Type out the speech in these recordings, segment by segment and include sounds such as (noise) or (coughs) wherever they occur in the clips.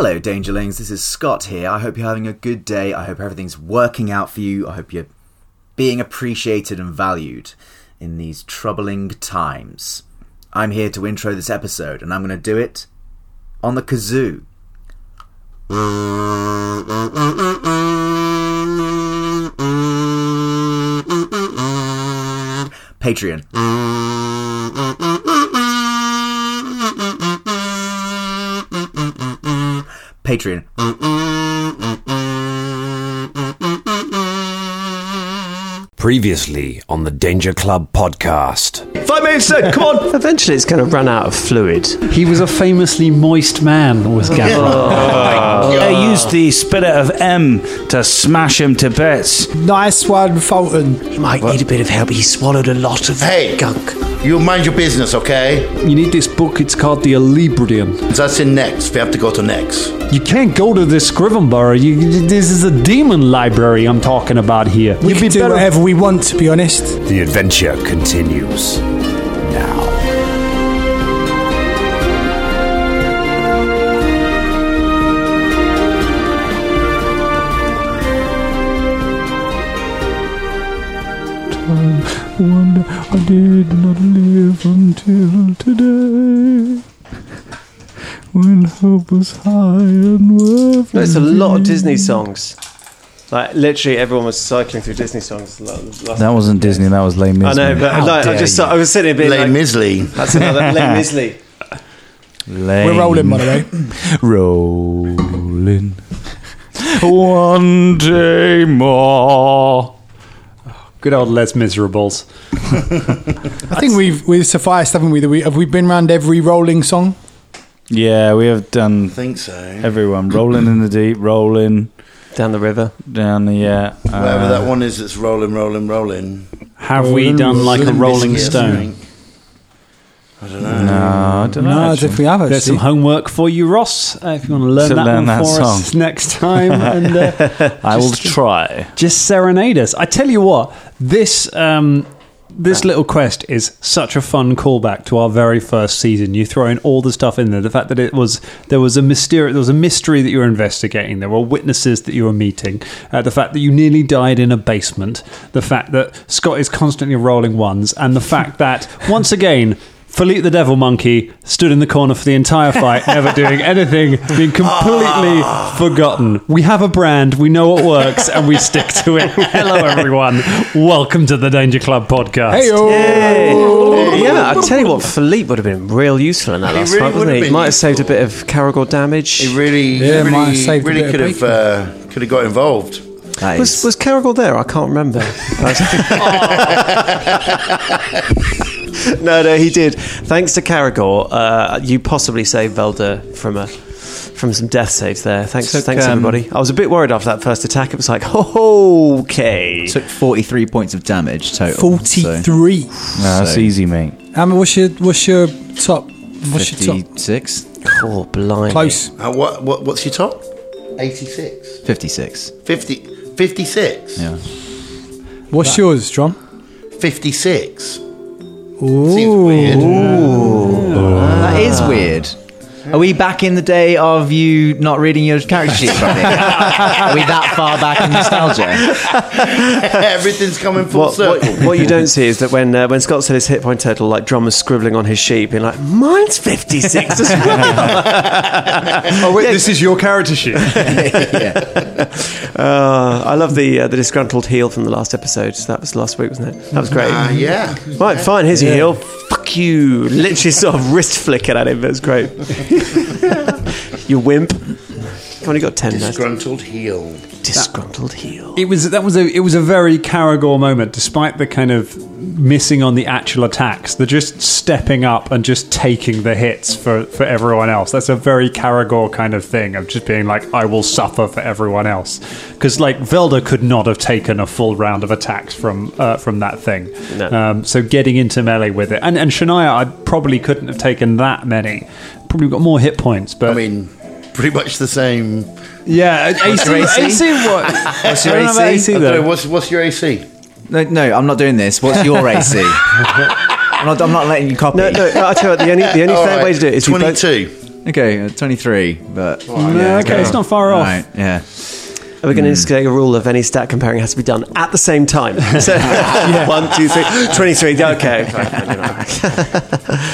Hello, Dangerlings. This is Scott here. I hope you're having a good day. I hope everything's working out for you. I hope you're being appreciated and valued in these troubling times. I'm here to intro this episode, and I'm going to do it on the kazoo. Patreon. Patreon. Previously on the Danger Club podcast. Five minutes in, come on! (laughs) Eventually, it's going to run out of fluid. He was a famously moist man, was Gavin. I oh oh, used the spirit of M to smash him to bits. Nice one, Fulton. He might need a bit of help. He swallowed a lot of Hey. gunk. You mind your business, okay? You need this book, it's called The Alibrium. That's in Nex. We have to go to Nex. You can't go to the Scrivenborough. You, this is a demon library I'm talking about here. We You'd can be do better- whatever we want, to be honest. The adventure continues now. I did not live until today. When hope was high and worth. There's a lot of Disney songs. Like literally, everyone was cycling through Disney songs. last- last- That wasn't Disney, that was Les I know, but like, I just I was sitting there being Les like, Misley. that's another (laughs) Les Misley. We're rolling, by the way. Rolling. One day more. Good old Les Miserables. (laughs) I think we've we've sufficed, haven't we? That we have we been round every rolling song. Yeah, we have done I think so. everyone. Rolling in the deep, rolling Down the river. down the, yeah. Whatever uh, that one is that's rolling, rolling, rolling. Have we done like a Rolling Biscuit, Stone? I don't know. No, I don't know. No, I actually. don't we have There's some homework for you, Ross, uh, if you want to learn To that learn one that for us song. next time. (laughs) and uh, I will try. just serenade us. I tell you what, this um, this little quest is such a fun callback to our very first season. You throw in all the stuff in there. The fact that it was there was a mystery, there was a mystery that you were investigating. There were witnesses that you were meeting. Uh, the fact that you nearly died in a basement. The fact that Scott is constantly rolling ones, and the fact that once again. Philippe the Devil Monkey stood in the corner for the entire (laughs) fight, never doing anything, being completely forgotten. We have a brand, we know what works, and we stick to it. (laughs) Hello, (laughs) everyone. Welcome to the Danger Club podcast. Hey, Yeah, I tell you what, Philippe would have been real useful in that last really fight, would wasn't have he? been Might have saved a bit of Karagor damage. He really, Yeah, really, might have saved a really bit could of have uh, could have got involved. That was is- was Karagor there? I can't remember. (laughs) no, no, he did. Thanks to Karagor, uh, you possibly saved Velda from a from some death saves there. Thanks, Took, thanks um, everybody. I was a bit worried after that first attack. It was like, oh, (laughs) okay. took 43 points of damage total. so forty-three. No, that's So- easy, mate. Um, what's your what's your top? What's your top? 56? Oh, blind. Close. Uh, what, what, what's your top? 86. 56. 50, 56. Yeah. What's yours, John? 56. Seems Ooh. weird. That is ah. weird. Are we back in the day of you not reading your character sheet (laughs) properly? Are we that far back in nostalgia? (laughs) Everything's coming full What, what, circle. what you don't see is that when uh, when Scott said his hit point total, like Drum was scribbling on his sheet, being like, "Mine's 56 as well." (laughs) Oh, wait, this is your character sheet. Uh, I love the uh, the disgruntled heel from the last episode. That was last week, wasn't it? That was great. Uh, yeah. right, fine. Here's your heel. Fuck you. Literally, sort of wrist flicking at him. It was great. (laughs) you wimp. You've only got ten now. Disgruntled heel. Disgruntled heel. It was that was a it was a very Karagor moment, despite the kind of missing on the actual attacks. They're just stepping up and just taking the hits for for everyone else. That's a very Karagor kind of thing of just being like, I will suffer for everyone else. Because like Velda could not have taken a full round of attacks from uh, from that thing. No. Um, so getting into melee with it, and and Shania, I probably couldn't have taken that many. Probably got more hit points, but I mean, pretty much the same. yeah, AC, AC? AC, what? What's your I don't AC? AC I don't though. know, what's, what's your AC? No, no, I'm not doing this. What's your AC? (laughs) I'm not, I'm not letting you copy. No, no. I'll tell you what. The only the only All fair right, way to do it is we both- 22. Okay, uh, 23, but. Yeah, okay, it's not far off. Right, yeah. Are we going to instigate a rule of any stat comparing has to be done at the same time? (laughs) So, one, two, three, 23. Okay.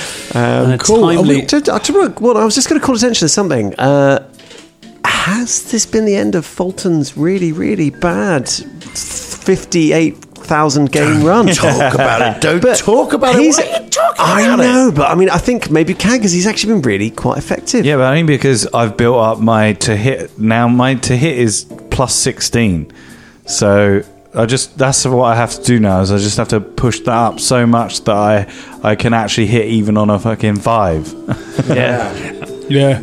(laughs) Um, Cool. Are Timely, to- uh, to- well, I was just going to call attention to something. Uh, has this been the end of Fulton's really, really bad 58,000 game (laughs) run? Talk about it. Don't But talk about it. Why are you talking I know, but I mean, I think maybe can because he's actually been really quite effective. Yeah, but only because I've built up my to hit. Now my to hit is plus sixteen, so I just that's what I have to do now. Is I just have to push that up so much that I I can actually hit even on a fucking five. Yeah. (laughs) Yeah.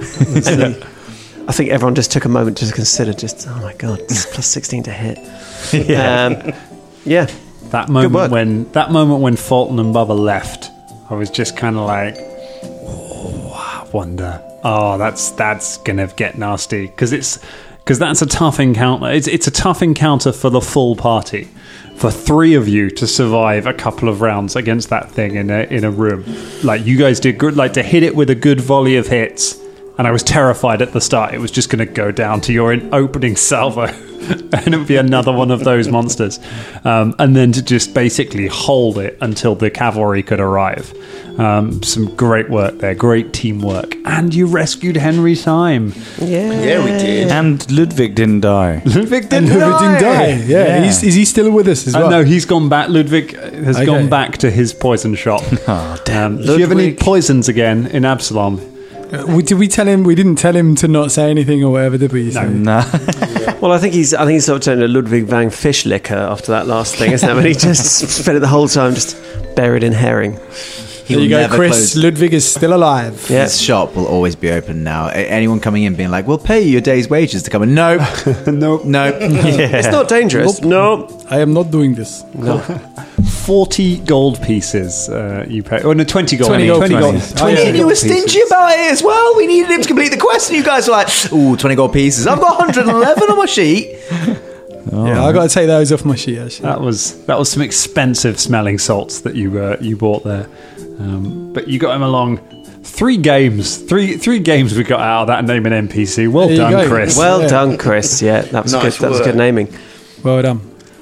I think everyone just took a moment to consider just, oh my God, it's plus 16 to hit. (laughs) yeah. Um, yeah. that work. moment when that moment when Fulton and Bubba left, I was just kind of like, oh, I wonder. Oh, that's that's gonna get nasty because it's because that's a tough encounter. It's it's a tough encounter for the full party, for three of you to survive a couple of rounds against that thing in a in a room. Like you guys did good, like to hit it with a good volley of hits. And I was terrified at the start. It was just going to go down to your opening salvo, (laughs) (laughs) and it would be another one of those monsters. Um, and then to just basically hold it until the cavalry could arrive. Um, some great work there, great teamwork, and you rescued Henry Time. Yeah. Yeah, we did. and Ludwig didn't die. Ludwig didn't Ludwig didn't die. die. Yeah. He's, is he still with us as Uh, no, he's gone back. Ludwig has Okay. gone back to his poison shop. (laughs) Oh, Um, if you ever need poisons again in Absalom, Uh, we- did we tell him? We didn't tell him to not say anything or whatever, did we? So- Nah. (laughs) (laughs) Well, I think he's. I think he's sort of turned to Ludwig van Fischlicker after that last thing, isn't it? When he just (laughs) spent it the whole time just buried in herring. He There will you go, Chris. close- Ludwig is still alive. Yeah. His shop will always be open now. Anyone coming in being like, "We'll pay you your day's wages to come in." Nope, (laughs) nope, nope. (laughs) It's not dangerous. No. I am not doing this. No. (laughs) forty gold pieces uh, you pay. Oh no, twenty gold. 20 I mean, gold 20 gold. pieces. Oh, 20 yeah. You were stingy about it as well. We needed him to complete the quest, and you guys were like, "Ooh, 20 gold pieces. I've got 111 on my sheet." Yeah, I got to take those off my sheet. Actually, That was that was some expensive smelling salts that you uh, you bought there, um, but you got him along. Three games, three three games we got out of that naming NPC. Well There done, go. Chris. Well Yeah. done, Chris. Yeah, that was Nice good. That was good naming. well done.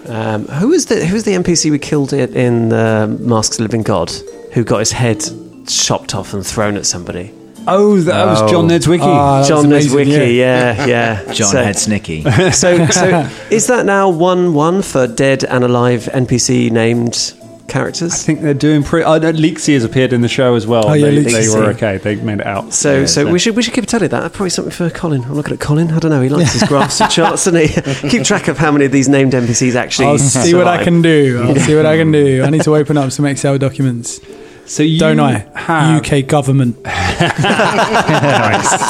Um, who was the Who was the NPC we killed it in uh, Masks of the Living God? Who got his head chopped off and thrown at somebody? oh, that was John Nedswicki. Ah, that was John amazing, Neswicki. Yeah, yeah. (laughs) John so, Head Snicky. So, so (laughs) is that now one one for dead and alive NPC named characters? I think they're doing pretty. Oh, no, Leaksy has appeared in the show as well. Oh, yeah, they, Leaksy. they were okay. They made it out. So, Yeah, so we should we should keep a tally of that. That's probably something for Colin. I'm looking at Colin. I don't know. He likes his (laughs) graphs and charts, doesn't he? (laughs) keep track of how many of these named NPCs actually. I'll see what I can do. I'll see what I can do. I need to open up some Excel documents, So you don't I? Have, UK government. (laughs)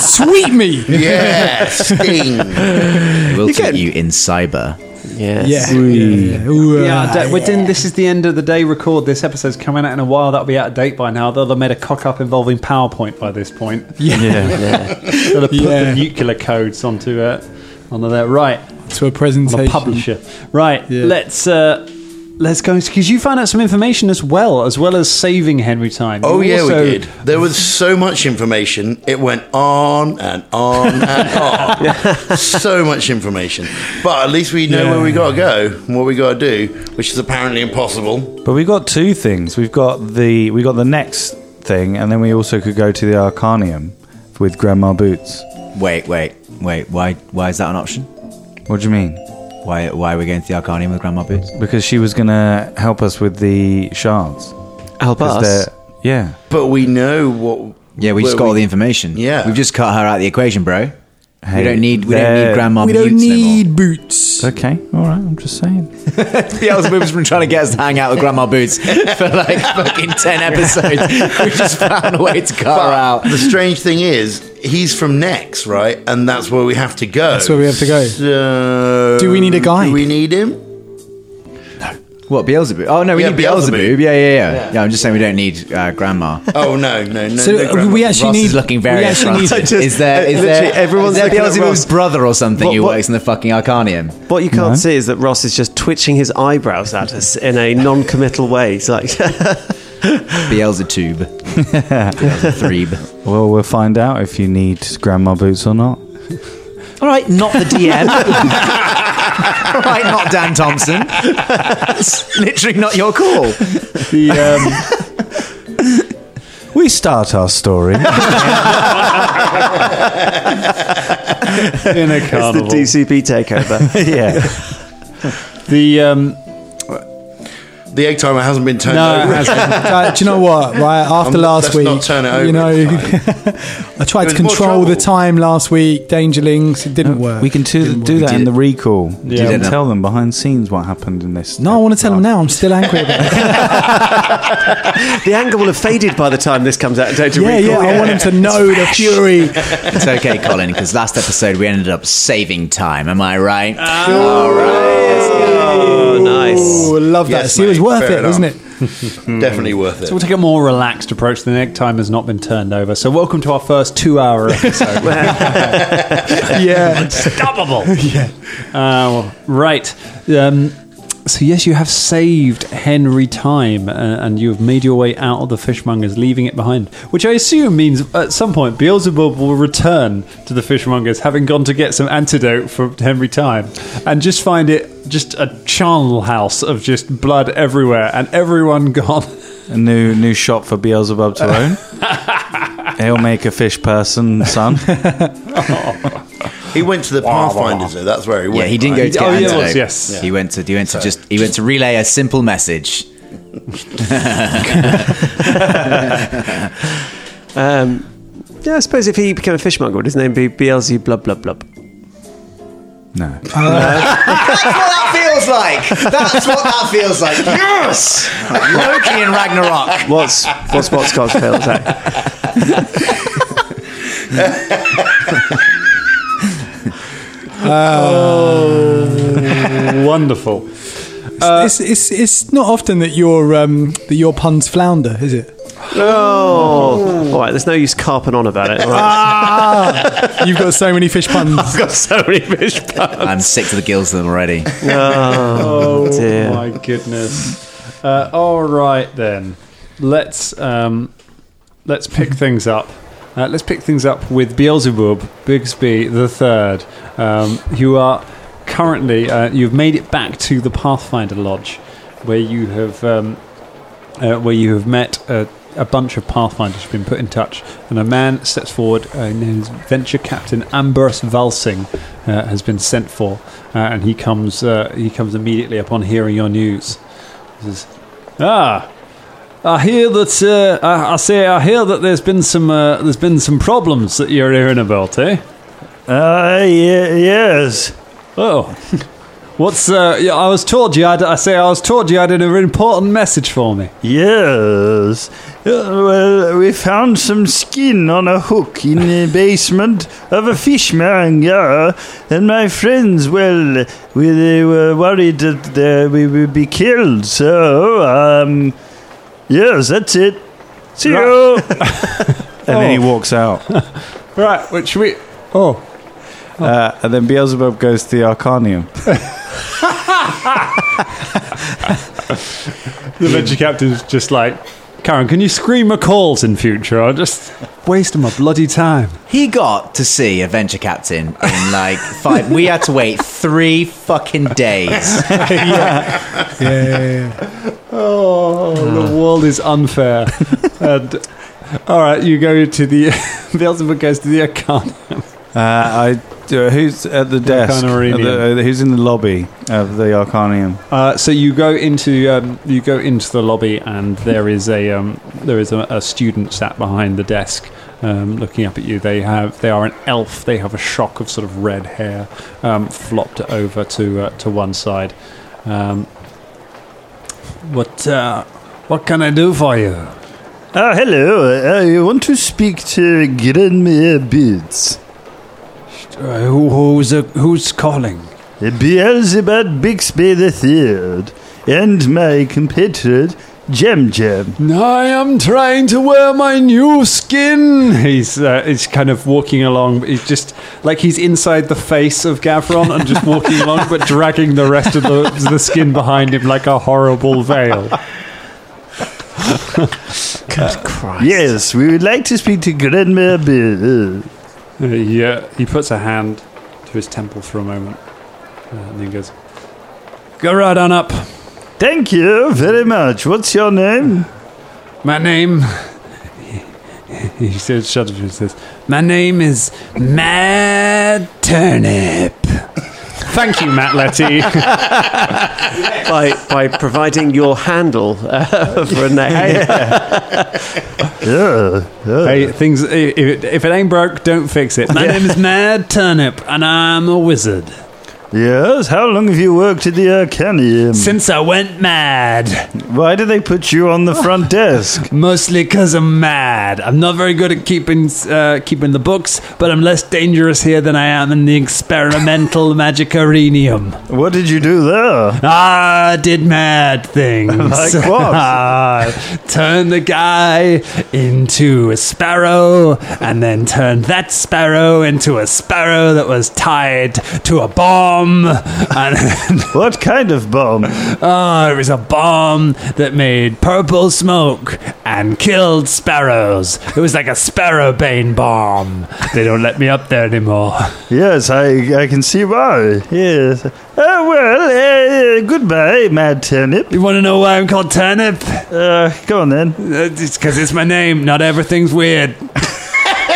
Sweet me. Yeah, Sting. We'll get- you in cyber. Yes. Yeah. yeah. Ooh, Yeah, uh, we're doing, this is the end of the day record. This episode's coming out in a while. That'll be out of date by now. They'll have made a cock up involving PowerPoint by this point. (laughs) yeah. They'll have put Yeah. the nuclear codes onto uh, onto there. Right, To a on presentation. the publisher. Right, Yeah. let's uh, let's go because you found out some information as well, as well as saving Henry time. Oh yeah, also- we did. There was so much information. It went on and on and (laughs) on. so much information. But at least we know Yeah. where we got to go and what we got to do, which is apparently impossible. But we've got two things. We've got the we got the next thing, and then we also could go to the Arcanium with Grandma Boots. Wait, wait, wait. Why? Why is that an option? What do you mean? Why? Why are we going to the Arcanium with Grandma Boots? Because she was gonna help us with the shards. Help us. they're- Yeah. But we know what. Yeah, we just where got all the information. Yeah. we've just cut her out of the equation, bro. Hey, we don't need. We don't need Grandma We Boots don't no more. need boots. Okay. All right. I'm just saying. (laughs) Beelzeboob's been trying to get us to hang out with Grandma Boots (laughs) for like fucking 10 episodes. (laughs) We just found a way to cut her out. The strange thing is, he's from Nex, right? And that's where we have to go. That's where we have to go. So, Do we need a guide? Do we need him? No. What, Beelzeboob? Oh, no, we Yeah, need Beelzeboob. Beelzeboob. Yeah, yeah, yeah, yeah. I'm just saying we don't need uh, Grandma. (laughs) Oh no, no, no. So no uh, we actually Ross need. is looking very we actually (laughs) need. affronted. Is there, is Literally, there, everyone's is there looking Beelzeboob's brother or something What- who works in the fucking Arcanium? What you can't see is that Ross is just twitching his eyebrows at us in a non-committal way. He's like, (laughs) Beelzeboob. Beelzethreeb. (laughs) Well, we'll find out if you need grandma boots or not. All right, not the DM. (laughs) All right, not Dan Thompson. It's literally not your call. The, um, We start our story. (laughs) in a The. DCP takeover. yeah. The um, The egg timer hasn't been turned no, it over. hasn't. Uh, do you know what? (laughs) Right after Um, last week, not turn it over you know, (laughs) I tried to It was more control the time last week. Dangerlings, it didn't work. We can do, Didn't do work. that in the recall. Yeah. You can Did it. tell them behind scenes what happened in this. No, I want to tell them now. I'm still angry about it. (laughs) the anger will have faded by the time this comes out. Don't you yeah, recall? yeah. I want them to know the fury. It's okay, Colin, because last episode we ended up saving time. Am I right? Oh, nice. Oh, I love that. Yes, See, it was mate, worth fair it, wasn't it? (laughs) Definitely worth it. So we'll take a more relaxed approach. The egg time has not been turned over. So welcome to our first two-hour (laughs) episode. Yeah. (laughs) Unstoppable. yeah. Uh, right. Um, so yes, you have saved Henry time, uh, and you have made your way out of the fishmongers, leaving it behind. Which I assume means at some point Beelzeboob will return to the fishmongers, having gone to get some antidote for Henry time, and just find it just a charnel house of just blood everywhere, and everyone (laughs) gone. A new new shop for Beelzeboob to own. (laughs) He'll make a fish person, son. (laughs) He went to the Pathfinders, though. That's where he went. Yeah, he didn't go to get Oh, yeah, antidote. it was, yes. He went to. He went to just. He went to relay a simple message. (laughs) Um, yeah, I suppose if he became a fishmonger, would his name be BLZ Blub Blub Blub? No. (laughs) That's what that feels like. That's what that feels like. Yes, Loki and Ragnarok. What's what's what's Scott's fail (laughs) attack? (laughs) (laughs) Wonderful. it's, it's it's not often that your um, that your puns flounder, is it? Oh, all right. There's no use carping on about it. All right. You've got so many fish puns. I've got so many fish puns. I'm sick to the gills of them already. Oh, dear. my goodness. Uh, all right then, let's um, let's pick things up. Uh, let's pick things up with Beelzeboob Bigsby the Third. Um, you are currently uh, you've made it back to the Pathfinder Lodge, where you have um, uh, where you have met a, a bunch of Pathfinders who've been put in touch, and a man steps forward. Uh, named Venture Captain Ambrus Valsin uh, has been sent for, uh, and he comes uh, he comes immediately upon hearing your news. He says, "Ah, I hear that uh, I, I say I hear that there's been some uh, there's been some problems that you're hearing about, eh? Uh, ye- yes. Oh." (laughs) What's uh? yeah, I was told you had. I say I was told you had an important message for me. Yes. Uh, well, we found some skin on a hook in the (laughs) basement of a fishmonger, and my friends, well, we, they were worried that they, we would be killed. So, um, yes, that's it. See you. (laughs) and then he walks out. (laughs) Right, which we. Oh, Uh, and then Beelzeboob goes to the Arcanium. (laughs) the venture captain's just like, Karen, can you scream my calls in future? I'll just wasting my bloody time. He got to see a venture captain in like five. We had to wait three fucking days. (laughs) (laughs) yeah, yeah, yeah. Oh, the world is unfair. and all right, you go to the (laughs) The Beelzeboob goes to the account. Uh, I, uh, who's at the desk? Arcanium. At the- uh, who's in the lobby of the Arcanium? Uh, so you go into um, you go into the lobby, and there is a um, there is a, a student sat behind the desk, um, looking up at you. They have they are an elf. They have a shock of sort of red hair, um, flopped over to uh, to one side. Um, what uh, what can I do for you? Oh, hello. I want to speak to Grandma Boots. Uh, who, who's uh, who's calling? Beelzeboob Bixby the Third, and my compatriot Jem Jem. I am trying to wear my new skin. He's uh, he's kind of walking along. He's just like he's inside the face of Gavron and just walking along, but dragging the rest of the the skin behind him like a horrible veil. (laughs) Good Christ. Yes, we would like to speak to Grandma Bill. Uh, yeah, he puts a hand to his temple for a moment, uh, and then goes, "Go right on up." Thank you very much. What's your name? My name. (laughs) He says, "Shut up!" He says, "My name is Mad Turnip." Thank you, Matt Letty. (laughs) By, by providing your handle uh, (laughs) for a name. Yeah. hey, things. If it, if it ain't broke, don't fix it. My name is Mad Turnip, and I'm a wizard. Yes. How long have you worked at the Arcanium? Since I went mad, Why do they put you on the ah. front desk? (laughs) mostly because I'm mad. I'm not very good at keeping uh, keeping the books, but I'm less dangerous here than I am in the experimental (laughs) Magicarium. What did you do there? Ah, I did mad things. (laughs) Like what? Ah, turned the guy into a sparrow, and then turned that sparrow into a sparrow that was tied to a bomb. (laughs) And What kind of bomb? oh, it was a bomb that made purple smoke and killed sparrows. It was like a sparrow bane bomb. They don't let me up there anymore. Yes, I I can see why. Yes. Oh well. Uh, goodbye, Mad Turnip. You want to know why I'm called Turnip? Uh, go on then. Uh, It's because it's my name. Not everything's weird.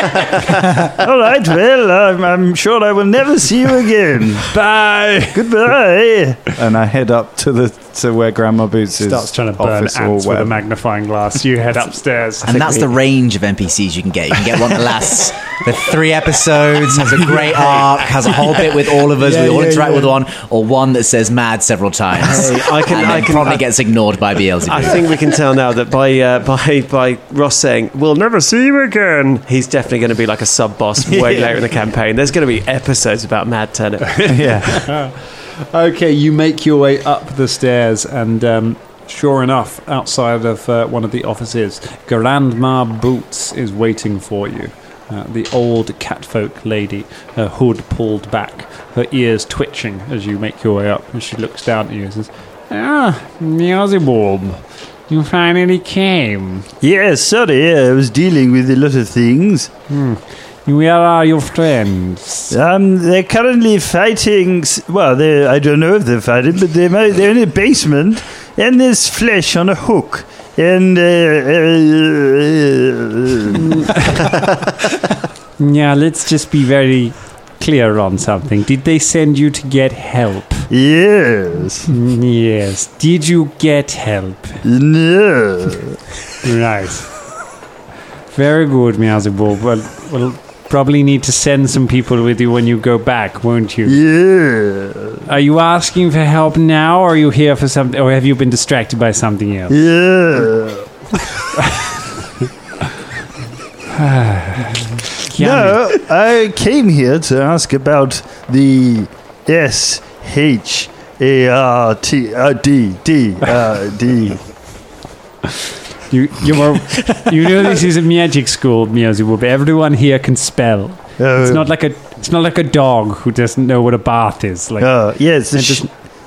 (laughs) All right. Well, I'm, I'm sure I will never see you again. Bye. Goodbye. And I head up to the to where Grandma Boots is. starts trying to burn office or ants with a magnifying glass. You head (laughs) upstairs. And that's the range of NPCs you can get. You can get one that lasts for three episodes, has a great (laughs) arc, has a whole bit with all of us, we all interact with one, or one that says mad several times. Hey, I can- and I then can- probably I- gets ignored by Beelzeboob. I think we can tell now that by uh, by by Ross saying we'll never see you again, he's definitely going to be like a sub boss way (laughs) later in the campaign. There's going to be episodes about Mad Turnip. yeah. Okay, you make your way up the stairs, and um, sure enough, outside of uh, one of the offices, Grandma Boots is waiting for you. Uh, the old catfolk lady, her hood pulled back, her ears twitching as you make your way up, and she looks down at you and says, Ah, Beelzeboob, you finally came. Yes. Sorry, I was dealing with a lot of things. Where are your friends? Um, they're currently fighting. s- Well, they I don't know if they're fighting, but they're they're in a basement, and there's flesh on a hook. And uh, uh, (laughs) Yeah, let's just be very clear on something. Did they send you to get help? yes, Yes. Did you get help? no, Right. Very good, Meowsabub. Well, we'll probably need to send some people with you when you go back, won't you? yeah, Are you asking for help now, or are you here for something, or have you been distracted by something else? yeah. (sighs) No, I came here to ask about the S H A R T uh, D D uh, D. (laughs) You, you, were, (laughs) you know this is a magic school, Meowsabub. Everyone here can spell. Uh, It's not like a, it's not like a dog who doesn't know what a bath is. Like, Uh, yes, the, It sh-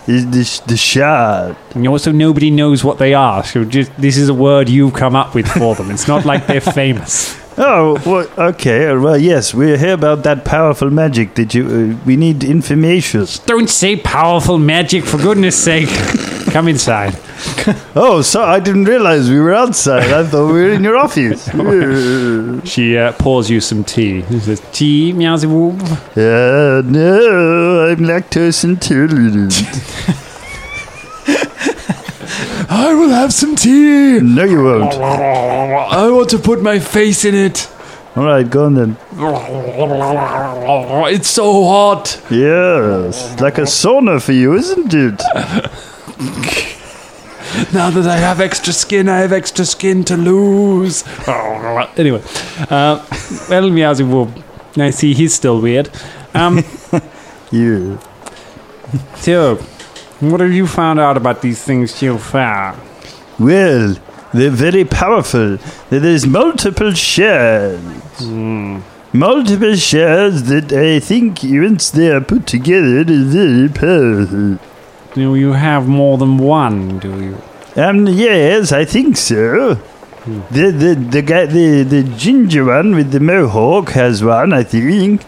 the, sh- the shard. And also, nobody knows what they are. So just this is a word you've come up with for them. It's not like they're famous. (laughs) Oh, well, okay. Well, yes, we're here about that powerful magic that you. Uh, we need information. Don't say powerful magic, for goodness sake. Come inside. (laughs) Oh, so I didn't realize we were outside. I thought we were in your office. (laughs) She uh, pours you some tea. She says, Tea, Meowsaboo? uh, no, I'm lactose intolerant. (laughs) I will have some tea. No, you won't. I want to put my face in it. All right, go on then. It's so hot. Yes, like a sauna for you, isn't it? Now that I have extra skin, I have extra skin to lose. (laughs) Anyway, uh, well, Meowsaboo, I see he's still weird. Um, (laughs) Yeah. so, what have you found out about these things so far? Well, they're very powerful. There's multiple shards. Multiple shards that I think once they are put together is very powerful. Do you have more than one, do you? Um, yes, I think so. The the the guy the the ginger one with the mohawk has one, I think.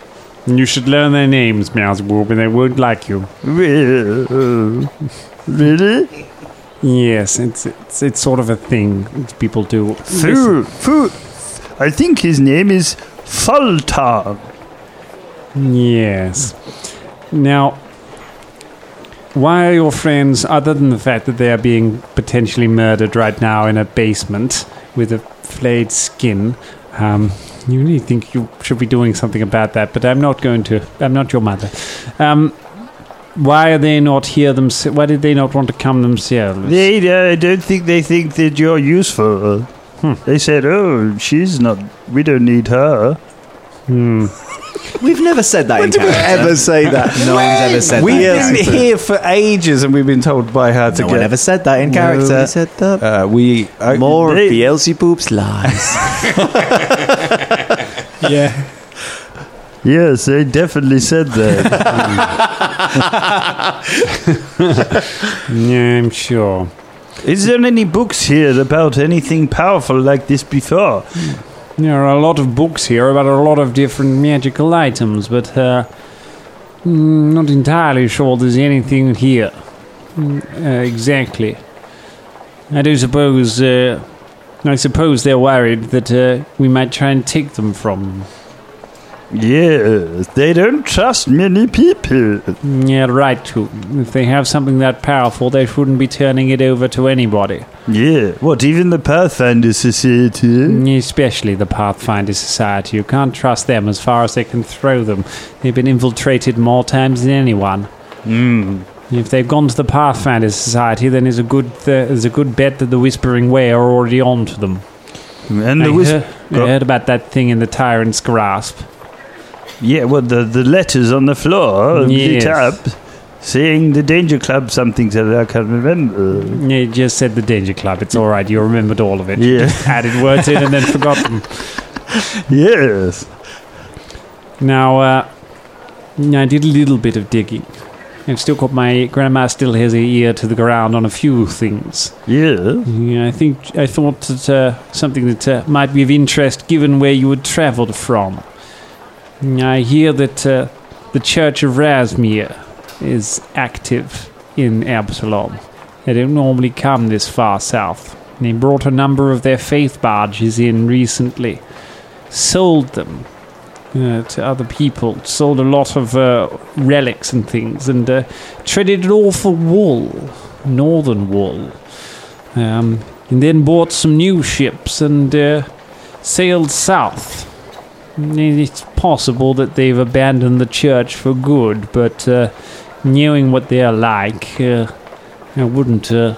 You should learn their names, Meowswoob, and they won't like you. Well, really? Yes, it's it's, it's sort of a thing people do. Fu, fu, I think his name is Fultar. Yes. Now, why are your friends, other than the fact that they are being potentially murdered right now in a basement with a flayed skin, um, you really think you should be doing something about that, but I'm not going to. I'm not your mother. Um, why are they not here themselves? Why did they not want to come themselves? They, uh, I don't think they think that you're useful. They said, "Oh, she's not. We don't need her." We've never said that in Did we character. ever say that? No one's ever said We've that. in been character. here for ages and we've been told by her to No get. one ever said that in character. Nobody said that. uh, we uh, More of they- Beelzeboob's lies. (laughs) Yeah. Yes, they definitely said that. (laughs) Yeah, I'm sure. Is there any books here about anything powerful like this before? There are a lot of books here about a lot of different magical items, but uh, mm, not entirely sure there's anything here. Mm, uh, exactly. I do suppose. Uh, I suppose they're worried that uh, we might try and take them from them. Yes, they don't trust many people. Yeah, right. Too. If they have something that powerful, they shouldn't be turning it over to anybody, Yeah, what, even the Pathfinder Society? Mm, especially the Pathfinder Society. You can't trust them as far as they can throw them. They've been infiltrated more times than anyone. Mm. If they've gone to the Pathfinder Society, then there's a good uh, there's a good bet that the Whispering Way are already on to them. And I, the whis- heard, I heard about that thing in the Tyrant's Grasp. Yeah, well, the, the letters on the floor Yes. up saying the Danger Club something that I can't remember. Yeah, you just said the Danger Club. It's all right. You remembered all of it. You Yeah. just added words in and then forgot them. (laughs) Yes. Now, uh, I did a little bit of digging. I've still got my grandma still has her ear to the ground on a few things. Yeah. Yeah, I think I thought that uh, something that uh, might be of interest given where you had travelled from. I hear that uh, the Church of Razmir is active in Absalom. They don't normally come this far south. They brought a number of their faith barges in recently, sold them uh, to other people, sold a lot of uh, relics and things, and uh, traded it all for wool, northern wool. Um, and then bought some new ships and uh, sailed south. It's possible that they've abandoned the church for good, but uh, knowing what they're like, uh, I wouldn't uh,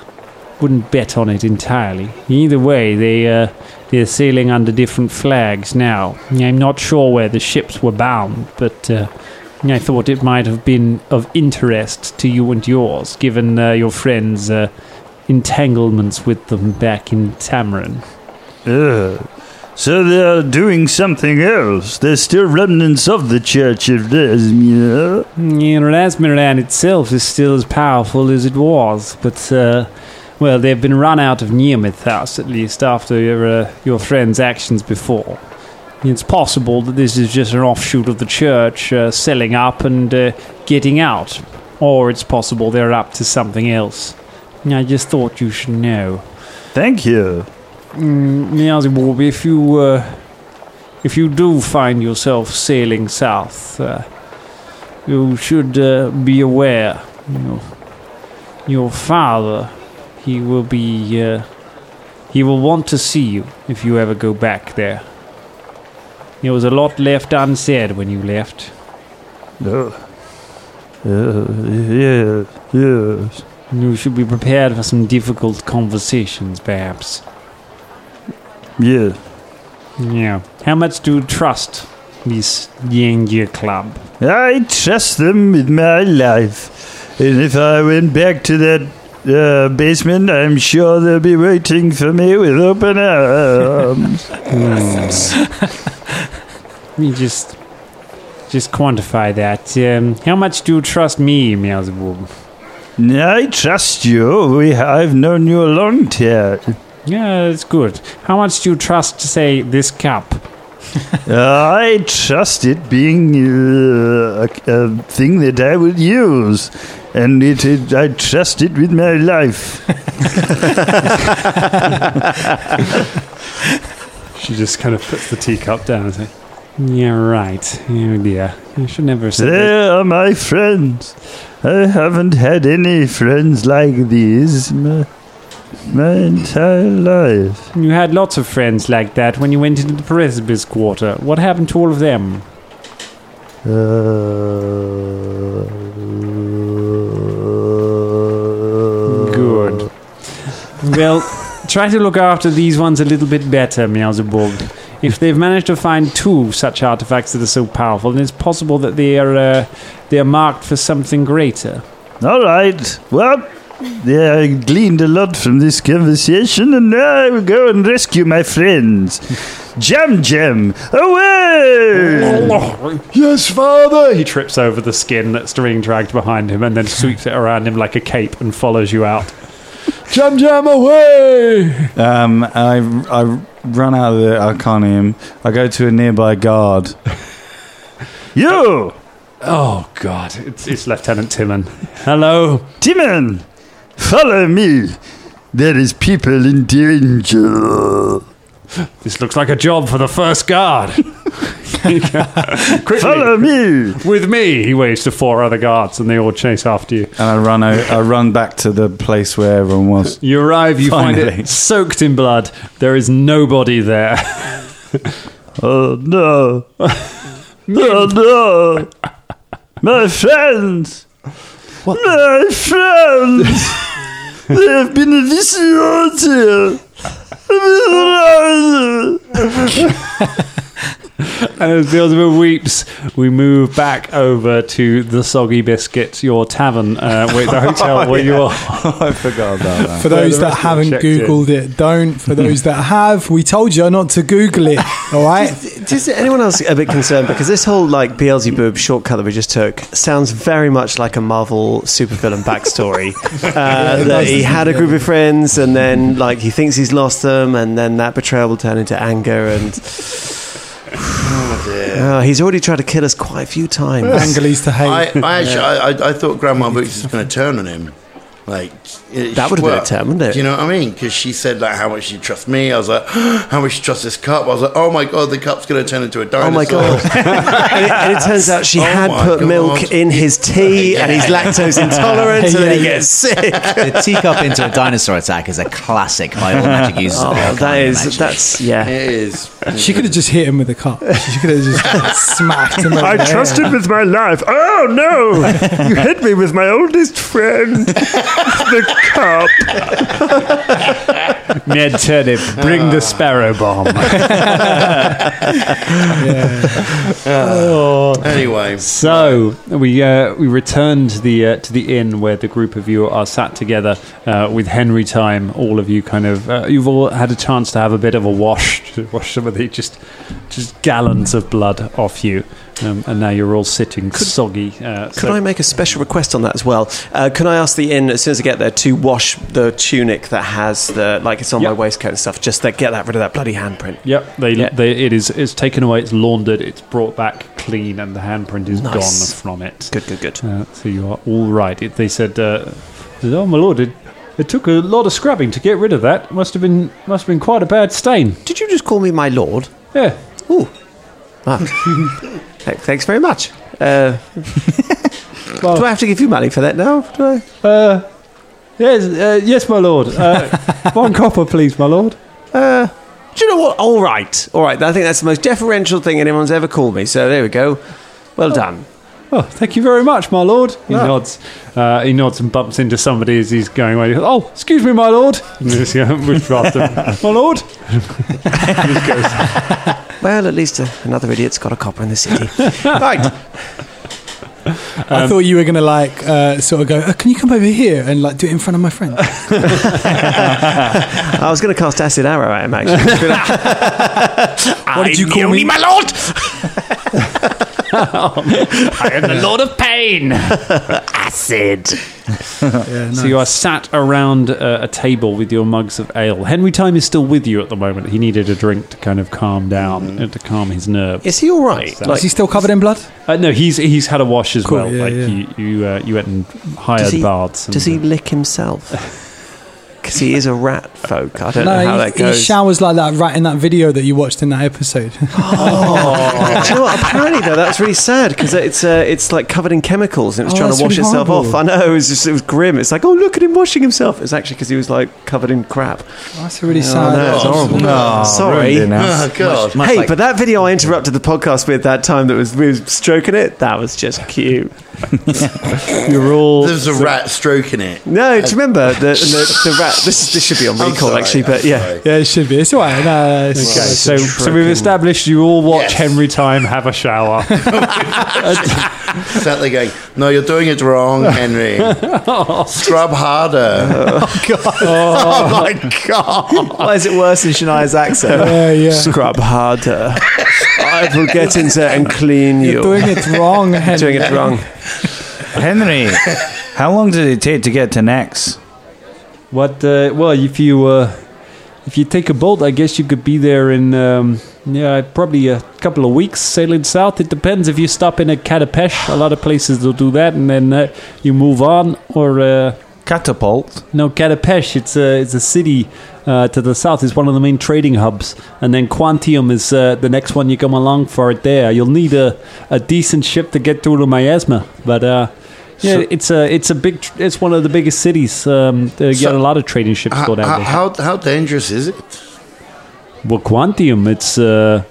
wouldn't bet on it entirely. Either way, they uh, they're sailing under different flags now. I'm not sure where the ships were bound, but uh, I thought it might have been of interest to you and yours, given uh, your friends' entanglements with them back in Tamarin. Uh, so they're doing something else. There's still remnants of the Church of Desmia. Yeah, Razmiran itself is still as powerful as it was, but, uh, well, they've been run out of House, at least after your, uh, your friend's actions before. It's possible that this is just an offshoot of the church uh, selling up and uh, getting out, or it's possible they're up to something else. I just thought you should know. Thank you. Mm, Beelzeboob, if you uh, if you do find yourself sailing south, uh, you should uh, be aware. You know, your father, he will be uh, he will want to see you if you ever go back there. There was a lot left unsaid when you left. Uh, uh, yeah, yes. You should be prepared for some difficult conversations, perhaps. Yeah. Yeah. How much do you trust this Danger Club? I trust them with my life. And if I went back to that uh, basement, I'm sure they'll be waiting for me with open arms. (laughs) Let me just just quantify that. Um, how much do you trust me, Beelzeboob? I trust you. We, I've known you a long time. Yeah, it's good. How much do you trust, say, this cup? (laughs) I trust it being uh, a, a thing that I will use, and it, it, I trust it with my life. (laughs) She just kind of puts the teacup down and says, Yeah, right. Oh dear. I should never have said They this. are my friends. I haven't had any friends like these my, entire life. You had lots of friends like that when you went into the Presby's quarter. What happened to all of them? Uh, Good. Well, try to look after these ones a little bit better, Meowsabog. If they've managed to find two such artifacts that are so powerful, then it's possible that they are uh, they are marked for something greater. All right. Well, yeah, I gleaned a lot from this conversation, and now I will go and rescue my friends. Jam Jam, away! Yes, father! He trips over the skin that's being dragged behind him and then sweeps it around him like a cape and follows you out. Jam jam away! Um, I, I run out of the Arcanium. I go to a nearby guard. You, Oh, God. It's, it's Lieutenant Timon. Hello. Timon, follow me. There is people in danger. This looks like a job for the first guard. (laughs) Quickly. Follow me. With me, he waves to four other guards, and they all chase after you. And I run out, I run back to the place where everyone was. You arrive, you find it soaked in blood. There is nobody there. (laughs) Oh no. (laughs) Oh no. My friends. My friends. they have been eviscerated. (laughs) And as Beelzeboob weeps, we move back over to the Soggy Biscuits, your tavern, uh, (laughs) where, the hotel where you are. (laughs) I forgot about that. For those that rest of them haven't checked in. Googled it, don't. For those that have, we told you not to Google it. All right? Is anyone else a bit concerned because this whole like Beelzeboob shortcut that we just took sounds very much like a Marvel supervillain backstory. uh, that he had a group of friends and then like he thinks he's lost them and then that betrayal will turn into anger and Uh, he's already tried to kill us quite a few times. Angles to hate. I, I actually, I, I, I thought Grandma Boots was going to turn on him. Like it- That would've been a turn, wouldn't it? Do you know what I mean? Because she said like how much she trusts me. I was like, (gasps) how much she trusts this cup. I was like, oh my god, the cup's going to turn into a dinosaur. Oh my god! (laughs) and, it, and it turns out she Oh had put God. milk in his tea, and he's lactose intolerant, (laughs) and then he Yeah, gets sick. the teacup into a dinosaur attack is a classic by all magic (laughs) users. Oh, the that Arcanium, is actually. that's yeah. It is. she could have just hit him with a cup. She could have just smacked him. I the head. trusted with my life. Oh no! You hit me with my oldest friend. The cup. Ned Turnip, bring the sparrow bomb. (laughs) Anyway, So we uh, we returned to the uh, to the inn where the group of you are sat together uh, with Henry Time. All of you kind of uh, you've all had a chance to have a bit of a wash to wash some of the just just gallons of blood off you, um, and now you're all sitting soggy. Uh, Could I make a special request on that as well? Uh, can I ask the inn as soon as I get there to wash the tunic that has the like it's on my waistcoat and stuff? Just to get that rid of that bloody handprint. Yep, they, Yeah. they it is it's taken away, it's laundered, it's brought back clean, and the handprint is Nice. gone from it. Good, good, good. Uh, so you are all right. It, they said, uh, said, "Oh my lord, it, it took a lot of scrubbing to get rid of that. Must have been must have been quite a bad stain." Did you just call me my lord? Yeah. Ooh. (laughs) Ah. Th- Thanks very much. Uh, (laughs) do I have to give you money for that now? Do I? Uh, yes, uh, yes, my lord. Uh, (laughs) one copper, please, my lord. Uh, do you know what? All right, all right. I think that's the most deferential thing anyone's ever called me. So there we go. Well done. Oh, thank you very much, my lord. He nods. Uh, he nods and bumps into somebody as he's going away. He goes, oh, excuse me, my lord. (laughs) And just, yeah, moves past my lord. Just goes, Well, at least uh, another idiot's got a copper in the city. (laughs) right. I thought you were going to like uh, sort of go, oh, can you come over here and like do it in front of my friend? (laughs) I was going to cast acid arrow at him. Actually. (laughs) What did you call me? my lord? (laughs) I am the Lord of Pain. (laughs) Acid. (laughs) So you are sat around uh, a table with your mugs of ale. Henry Time is still with you at the moment. He needed a drink to kind of calm down and to calm his nerves. Is he all right? Like- Is he still covered in blood? Uh, no, he's he's had a wash as Cool, well. yeah, like yeah. you you, uh, you went and hired does he, baths. and- does he lick himself? Because he is a rat folk. I don't No, know how he, that he showers like that rat in that video that you watched in that episode. Do you know what? Apparently, though, that's really sad because it's uh, it's like covered in chemicals and it was Oh, trying to wash really itself horrible. off. I know it was just it was grim. It's like, oh, look at him washing himself. It's actually because he was like covered in crap. That's a really Oh, sad. no, it's horrible. Oh, Sorry. ruined it now. Oh, God. Much hey, like- but that video I interrupted the podcast with that time that was we was stroking it, that was just cute. (laughs) You're all There's a rat stroking it. No, do you remember the, the, the rat? This this should be on I'm recall sorry, actually, I'm but yeah. sorry. Yeah, it should be. It's all right. No, it's Okay, okay. so, so we've established you all watch Yes. Henry Time have a shower. (laughs) (laughs) Sat there going, no, you're doing it wrong, Henry. Scrub harder. (laughs) (laughs) Oh my god! Why is it worse than Shania's accent? Yeah, yeah. Scrub harder. I will get in there and clean you. You're doing it wrong, Henry. Doing it wrong. Henry, how long did it take to get to Nex? what? Uh, well, if you uh, if you take a boat, I guess you could be there in um, yeah probably a couple of weeks sailing south. It depends if you stop in at Katapesh. A lot of places will do that, and then uh, you move on. Or uh, Catapult. no, Katapesh. It's a it's a city uh, to the south. It's one of the main trading hubs, and then Quantium is uh, the next one you come along for. It there, you'll need a, a decent ship to get through to Miasma, but. Uh, yeah, it's a it's a big it's one of the biggest cities. Um, get So- a lot of trading ships go down there. how, how dangerous is it? Well, Quantium, it's uh,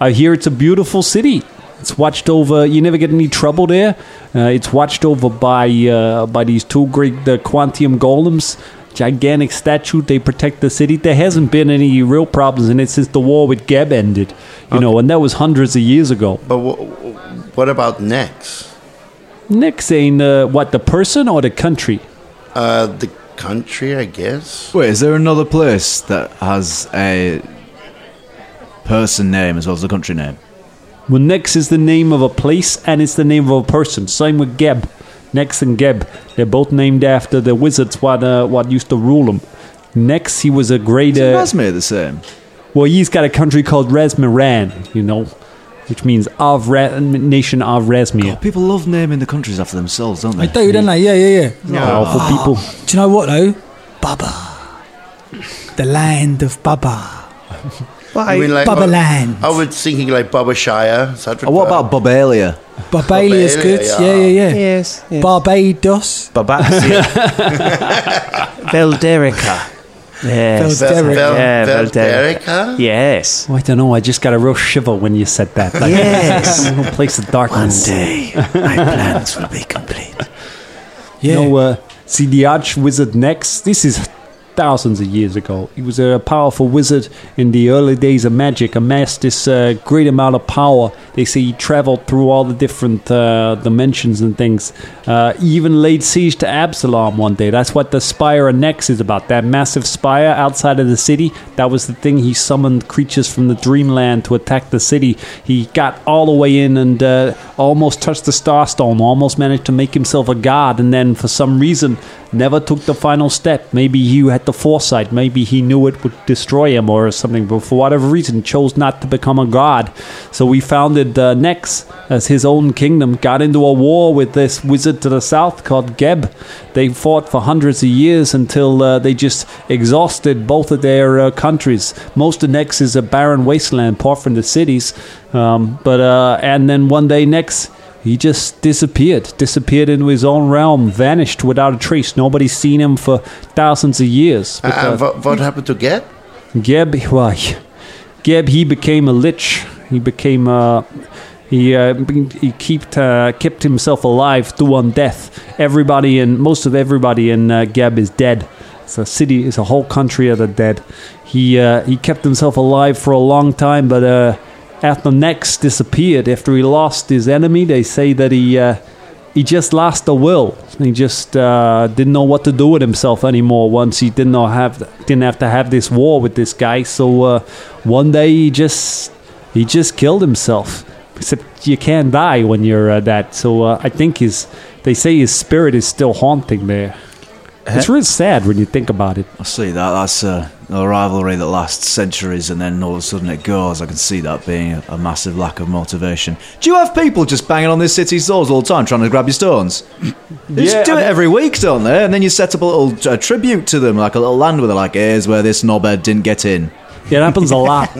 I hear it's a beautiful city. It's watched over. You never get any trouble there. Uh, it's watched over by uh, by these two great the Quantium golems, gigantic statue. They protect the city. There hasn't been any real problems in it since the war with Geb ended. You know, and that was hundreds of years ago. But wh- what about Nex? Nick saying uh, what the person or the country? Uh, the country, I guess. Wait, is there another place that has a person name as well as the country name? Well, Nex is the name of a place and it's the name of a person. Same with Geb. Nex and Geb. They're both named after the wizards what, uh, what used to rule them. Nex, he was a great. Is Uh, Razmir the same? well, he's got a country called Razmiran, you know, which means of Ra- nation of Razmir. People love naming the countries after themselves, don't They they? do, don't they? Yeah, yeah, yeah. Powerful people. Do you know what though? Baba. The land of Baba. I mean, like, Baba I- land. I was thinking like Baba Shire. Sadric Oh, what about Bobalia? Barbalia's Barbalia, good. yeah. Yeah, yeah, yeah. Yes. yes. Barbados. Babatsi. (laughs) Velderica. Yes. Vel- Vel- Yeah, Vel- Velderica. Yes. Oh, I don't know. I just got a real shiver when you said that. Like, Yes. (laughs) a little place of darkness. One day, my plans will be complete. Yeah. You know, uh, see the arch wizard Nex. This is thousands of years ago. He was a powerful wizard in the early days of magic. Amassed this uh, great amount of power. They say he traveled through all the different uh, dimensions and things. Uh, he even laid siege to Absalom one day. That's what the spire of Nex is about. That massive spire outside of the city. That was the thing. He summoned creatures from the dreamland to attack the city. He got all the way in and uh, almost touched the Starstone. Almost managed to make himself a god. And then for some reason never took the final step. Maybe he had the foresight. Maybe he knew it would destroy him or something. But for whatever reason, chose not to become a god. So we founded uh, Nex as his own kingdom. Got into a war with this wizard to the south called Geb. They fought for hundreds of years until uh, they just exhausted both of their uh, countries. Most of Nex is a barren wasteland, apart from the cities. Um, but uh, and then one day Nex he just disappeared, disappeared into his own realm, vanished without a trace. Nobody's seen him for thousands of years. Uh, uh, what, what happened to Geb? Geb, well, Geb, he became a lich. He became uh, he uh, he kept uh, kept himself alive through on death. Everybody and most of everybody in uh, Geb is dead. It's a city, it's a whole country of the dead. He uh, he kept himself alive for a long time, but uh, after Nex disappeared, after he lost his enemy, they say that he. Uh, he just lost the will. He just uh, didn't know what to do with himself anymore. Once he didn't know have didn't have to have this war with this guy. So uh, one day he just he just killed himself. Except you can't die when you're uh, that. So uh, I think his. They say his spirit is still haunting there. It's real sad when you think about it. I see that. That's uh, a rivalry that lasts centuries and then all of a sudden it goes. I can see that being a, a massive lack of motivation. Do you have people just banging on this city's doors all the time trying to grab your stones? (coughs) They Yeah, do I it every week, don't they? And then you set up a little uh, tribute to them, like a little land where they're like, here's where this knobhead didn't get in. It happens a (laughs) lot.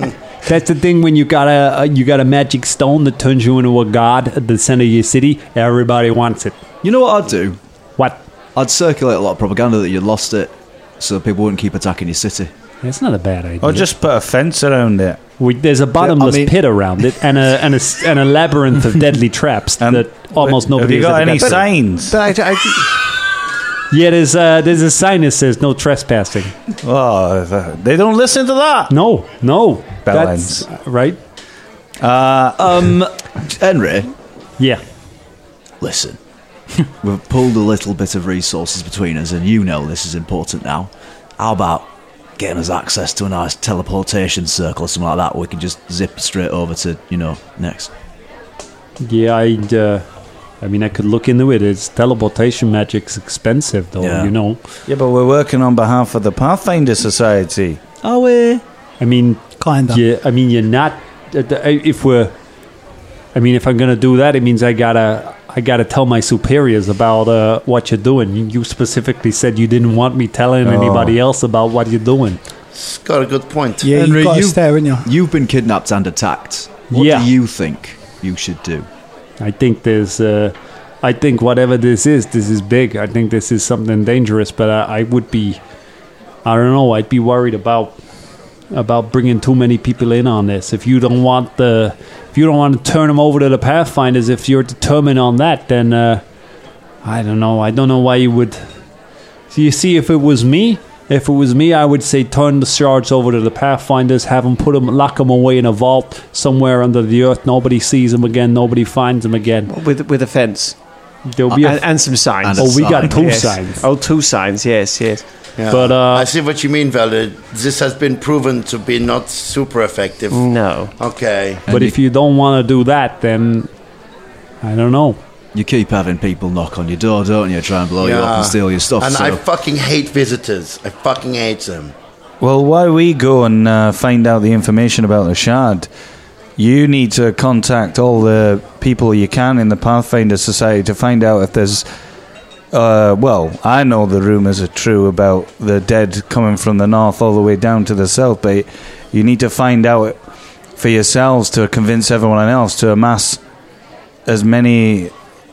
That's the thing when you got a you got a magic stone that turns you into a god at the center of your city. Everybody wants it. You know what I'd do? What? I'd circulate a lot of propaganda that you lost it so people wouldn't keep attacking your city. That's not a bad idea. Or just put a fence around it. We, there's a bottomless mean- pit around it and a and a, s- and a labyrinth of deadly traps And that almost Have nobody you has got ever any got. signs? But I, I, Yeah, there's uh, there's a sign that says no trespassing. Oh, th- they don't listen to that. No, no, Balance. that's uh, right. Um, Henry, Yeah, listen. (laughs) We've pulled a little bit of resources between us, and you know this is important now. How about getting us access to a nice teleportation circle or something like that? Where we can just zip straight over to, you know, Nex. yeah. I uh, I mean, I could look into it. It's teleportation magic's expensive, though. Yeah. You know. Yeah, but we're working on behalf of the Pathfinder Society. Oh, we? I mean, Kinda. Yeah, I mean, you're not. uh, the- If we're, I mean, if I'm gonna do that, it means I gotta, I gotta tell my superiors about uh, what you're doing. You- You specifically said you didn't want me telling Oh. anybody else about what you're doing. It's got a good point. Yeah, Henry, you got you- us there, haven't you? You've been kidnapped and attacked. What Yeah. do you think you should do? I think there's, uh, I think whatever this is, this is big. I think this is something dangerous. But I, I would be, I don't know. I'd be worried about about bringing too many people in on this. If you don't want the, if you don't want to turn them over to the Pathfinders, if you're determined on that, then uh, I don't know. I don't know why you would. So you see, if it was me, if it was me, I would say turn the shards over to the Pathfinders, have them put them, lock them away in a vault somewhere under the earth. Nobody sees them again. Nobody finds them again. with with a fence There'll be a and, and some signs. And Oh, we got two Yes. signs. Oh, two signs. Yes, yes. Yeah. But, uh, I see what you mean, Velda. This has been proven to be not super effective. No. Okay. But if you don't want to do that, then I don't know. You keep having people knock on your door, don't you? Try and blow you up and steal your stuff. And so. I fucking hate visitors. I fucking hate them. Well, while we go and uh, find out the information about the shard, you need to contact all the people you can in the Pathfinder Society to find out if there's. Uh, well, I know the rumors are true about the dead coming from the north all the way down to the south, but you need to find out for yourselves to convince everyone else to amass as many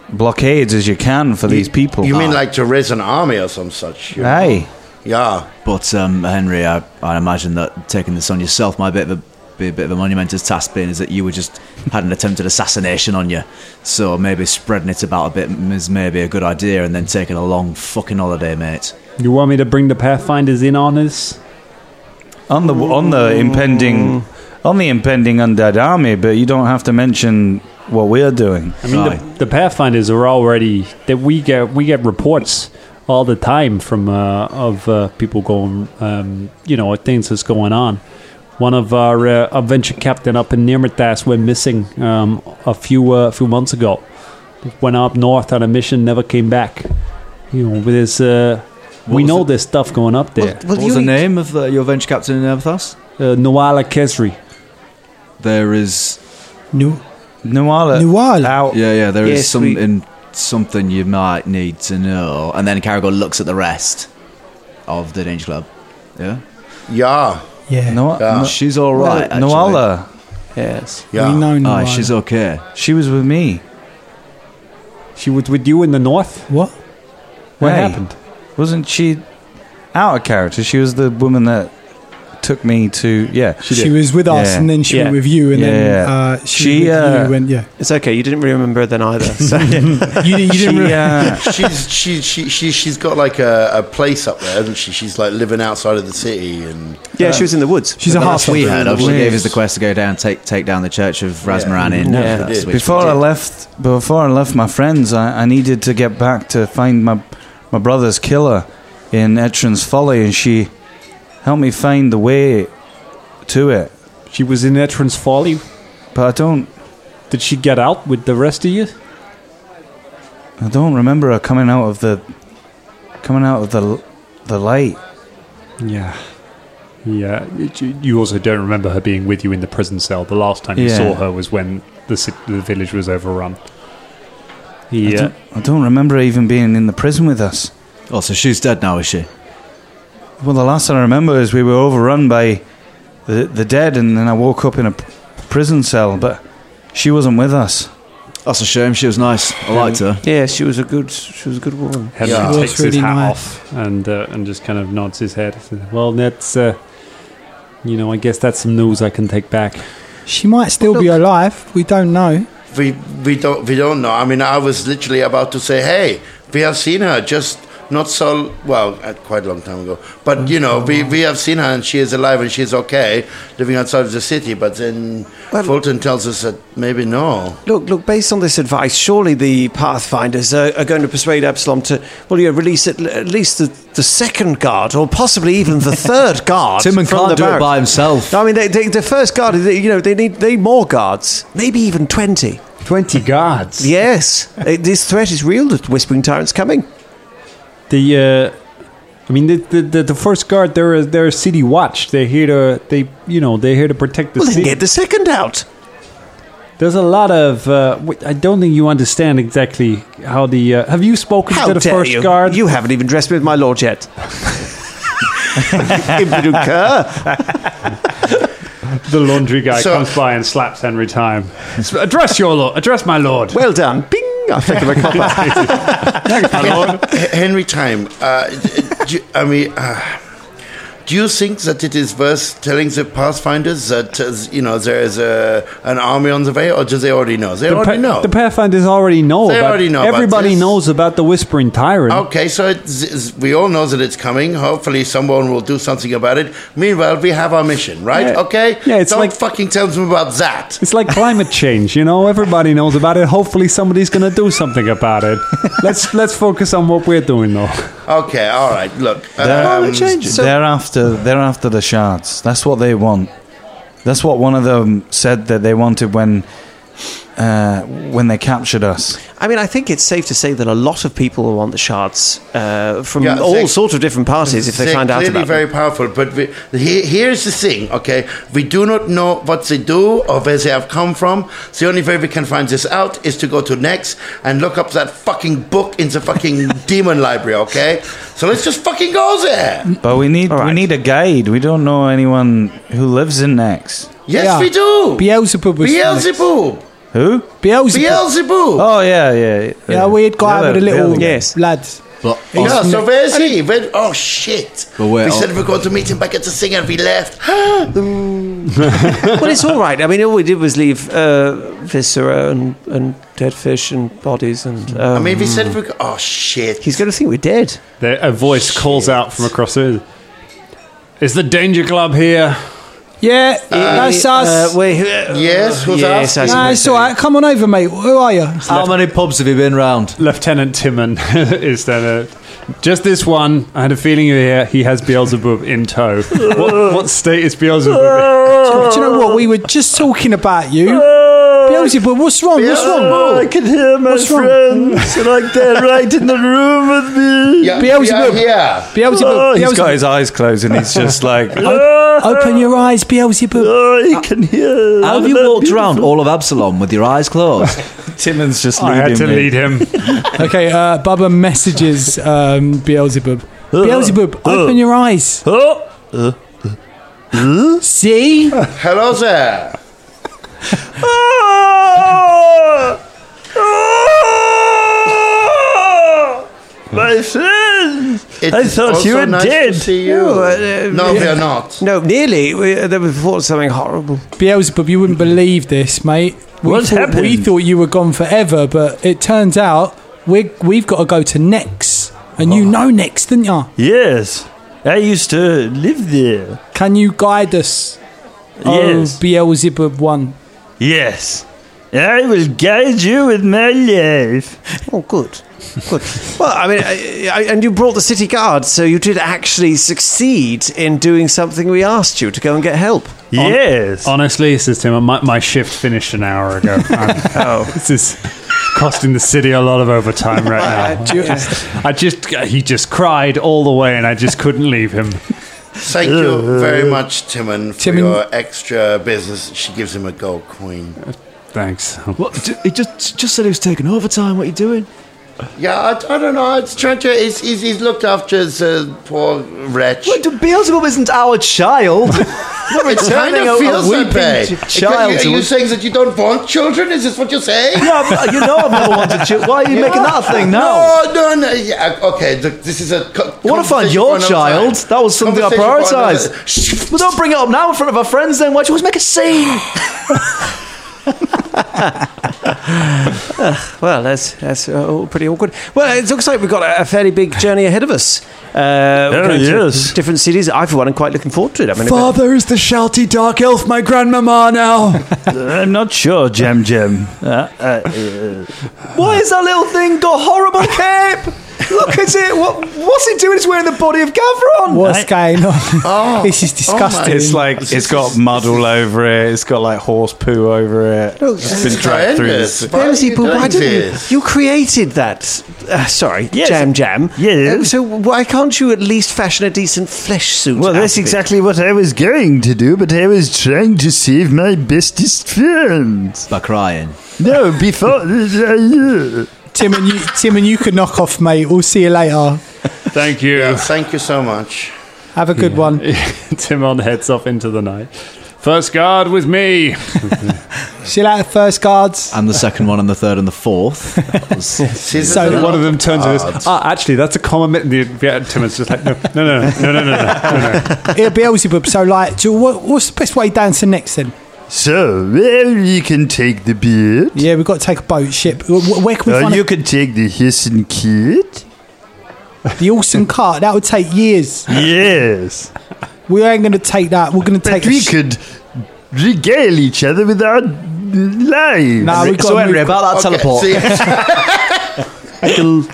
blockades as you can for these people. You mean like to raise an army or some such? you know? Aye. Yeah. But um, Henry, I, I imagine that taking this on yourself might be a bit of a, be a bit of a monumentous task, being is that you were just had an attempted assassination on you. So maybe spreading it about a bit is maybe a good idea, and then taking a long fucking holiday, mate. You want me to bring the Pathfinders in on this? on the on the impending on the impending undead army, but you don't have to mention what we're doing. I mean, Aye. the, the Pathfinders are already that we get we get reports all the time from uh, of uh, people going, um, you know, things that's going on. One of our uh, adventure captain up in Nirmathas went missing um, a few uh, few months ago. Went up north on a mission, never came back. You know, with his, uh, we know it? there's stuff going up there. what was the name of uh, your venture captain in Nirmathas? Uh, Noala Kesri. There is, New, Nuala. Nuala. Out. yeah, yeah, there is Yes, we- something, something you might need to know. And then Karagor looks at the rest of the Danger Club. Yeah, Yeah. Yeah. No, Yeah. no, she's all right. actually. Nuala. Yes. Yeah. We know Aye, Nuala. she's okay. She was with me. She was with you in the north. What? What Hey. happened? Wasn't she out of character? She was the woman that took me to. Yeah, She, was with us, Yeah. and then she Yeah. went with you, and Yeah. then uh, she, She, uh, you went. Yeah, It's okay. You didn't really remember then either. So. (laughs) you, didn't- you didn't. She, re- uh, (laughs) she's she, she she she's got like a, a place up there, hasn't she? She's like living outside of the city, and yeah, she was in the woods. she's a half. We heard of. She gave us the quest to go down, take take down the church of Razmiran in. Yeah. Nirmathas, We did. which we before I left, before I left my friends, I, I needed to get back to find my my brother's killer in Etron's Folly, and she helped me find the way to it. She was in Etron's Folly. But I don't. did she get out with the rest of you? I don't remember her coming out of the coming out of the the light. Yeah. Yeah. You- You also don't remember her being with you in the prison cell. The last time you Yeah. saw her was when the the village was overrun. I Yeah. don't, I don't remember her even being in the prison with us. Oh, so she's dead now, is she? Well, the last thing I remember is we were overrun by the the dead, and then I woke up in a prison cell, but she wasn't with us. That's a shame. She was nice. I liked her. Yeah, she was a good. She was a good woman. Henry Yeah. It was takes his really hat nice. off and uh, and just kind of nods his head. Well, that's uh, you know, I guess that's some news I can take back. She might still be alive. We don't know. We we don't we don't know. I mean, I was literally about to say, "Hey, we have seen her just not so well, uh, quite a long time ago. But you know, we we have seen her and she is alive and she's okay, living outside of the city. But then Well- Fulton tells us that maybe no. Look, look. Based on this advice, surely the Pathfinders are, are going to persuade Absalom to, well, you know, release at, at least the, the second guard, or possibly even the third (laughs) guard. Timon from can't the do it by himself. I mean, they, they, the first guard, they, you know, they need they need more guards, maybe even twenty. Twenty guards. Yes, this threat is real. The Whispering Tyrant's coming. The uh, I mean, the, the the the first guard they're a, they're a city watch. They're here to they you know they're here to protect the Well, then city. get the second out. There's a lot of. Uh, I don't think you understand exactly how the. Uh, have you spoken How to the dare first you? guard? You haven't even dressed me with my lord yet. (laughs) Impudent cur. the laundry guy So- comes by and slaps Henry time. Address your lord. Address my lord. Well done. Bing. I think I'm a copper. my lord. Henry Time. Uh, do, I mean. Uh, do you think that it is worth telling the Pathfinders that uh, you know there is a, an army on the way, or do they already know? They The, already know. the Pathfinders already know. They already know Everybody knows about the Whispering Tyrant. Okay, so we all know that it's coming. Hopefully, someone will do something about it. Meanwhile, we have our mission, right? Yeah. Okay. Yeah, it's Don't like- fucking tell them about that. It's like climate change, you know. Everybody knows about it. Hopefully, somebody's going to do something about it. (laughs) let's let's focus on what we're doing, though. Okay, all right. Look, They're, um, they're after they're after the shards. That's what they want. That's what one of them said that they wanted when uh, when they captured us. I mean, I think it's safe to say that a lot of people will want the shards uh, from Yeah, all they- sorts of different parties if they find out clearly about very them. powerful, but we, he, here's the thing, okay? We do not know what they do or where they have come from. The only way we can find this out is to go to Nex and look up that fucking book in the fucking (laughs) demon library, okay? So let's just fucking go there. But we need All we need a guide. We don't know anyone who lives in Nex. Yes, Yeah. we do. Beelzeboob was Beelzeboob. Who? Beelzeboob. Beelzeboob. Oh yeah, yeah. Yeah, a weird guy Yeah, with a little yeah. Yes. lads. But Yeah, so where's he? Where, oh shit! But where- we said we were going to meet him back at the thing and we left. (gasps) (laughs) well, it's all right. I mean, all we did was leave uh, viscera and, and dead fish and bodies, and um, I mean, we said we. Go- oh shit! he's going to think we're dead. There, a voice calls out from across the. Is the Danger Club here? Yeah, that's Uh, us. wait, uh, Yes, who's yes, asking? I nah, it's all right. Come on over, mate. Who are you? how many pubs have you been round? Lieutenant Timon (laughs) is then a, just this one. I had a feeling you're here. He has Beelzeboob in tow. what, what state is Beelzeboob in? Do you know what? We were just talking about you. (laughs) Beelzeboob, what's wrong? What's wrong? Oh, I can hear my What's friends like they're right in the room with me. Yeah, Beelzeboob. Yeah, Beelzeboob. Oh, he's He's got his eyes closed and he's just like, (laughs) Open your eyes, Beelzeboob. Oh, I can hear. How have you walked around all of Absalom with your eyes closed? (laughs) Timon's just I had to me. lead him. (laughs) Okay, uh, Bubba messages um, Beelzeboob. Uh, Beelzeboob, open your eyes. Oh, See? hello there. Oh, (laughs) my friends. It I thought you were nice dead. To see you. No, uh, no, we are not. No, nearly. We, uh, there was thought something horrible. Beelzeboob, you wouldn't believe this, mate. We What's thought, happened? We thought you were gone forever, but it turns out we we've got to go to Nex. And you know Nex, didn't you? Yes, I used to live there. Can you guide us? Yes. Oh, Beelzeboob 1. Yes. I will guide you with my life. Oh, good. Good. Well, I mean, I, I, and you brought the city guard, so you did actually succeed in doing something we asked you to go and get help. Yes. Honestly, says Tim, my, my shift finished an hour ago. (laughs) Um, oh. this is costing the city a lot of overtime right (laughs) now. I just he just cried all the way, and I just couldn't leave him. Thank you uh, very much, Timon, for Timon- your extra business. She gives him a gold coin. Uh, Thanks. What? d- He just just said he was taking overtime. What are you doing? Yeah, I, I don't know. It's trying to. He's, he's, he's looked after his uh, poor wretch. What, Beelzeboob isn't our child. (laughs) Not It kind of a feels that way. child. Are to you saying that you don't want children? Is this what you're saying? Yeah, but you know I've never wanted children. Why are (laughs) you making that a thing now? No, no, no. Yeah, okay, th- this is a. Co- I want to find your child. time. That was something I Conversation for another- prioritised. Shh. But don't bring it up now in front of our friends. Then why do you always make a scene? (laughs) (laughs) Well, that's that's uh, pretty awkward. Well, it looks like we've got a, a fairly big journey ahead of us. Uh, we're Oh, yes. different cities. I, for one, am quite looking forward to it. I mean, Father is the shouty dark elf, my grandmama now. (laughs) I'm not sure, Jam Jam. Uh, uh, uh, Why has that little thing got horrible cape? Look at it. What, what's it doing? It's wearing the body of Gavron. What's going on? Oh, (laughs) this is disgusting. It's like it's got mud all over it. It's got like horse poo over it. it's been dragged through. horrendous. The, Why are Beelzeboob, you doing why didn't you? this? You created that. Uh, sorry, Yes. Jam Jam. Yes. Uh, so why can't you at least fashion a decent flesh suit? well, out that's of exactly what I was going to do, but I was trying to save my bestest friends. By crying. No, before. (laughs) Tim and you, Tim and you could knock off, mate. We'll see you later. Thank you. Yeah, thank you so much. Have a good one. (laughs) Timon heads off into the night. First guard with me. See you later, first guards. And the second one, and the third, and the fourth. Was- (laughs) So One lot of them turns and cards. goes, ah, actually, that's a common. The yeah, Timon's just like, no, no, no, no, no, no, no, no, no. (laughs) It'll be Beelzeboob. So, like, what, what's the best way down to Nex then? So, well, you can take the beard. Yeah, we've got to take a boat, ship. Where can we Or find you a, can take the hissing kid. the Olsen cart? That would take years. Yes. We ain't going to take that. We're going to take. But a we sh- could regale each other with our lives. Nah, we've got so to Henry, about that Okay, teleport. (laughs) I can,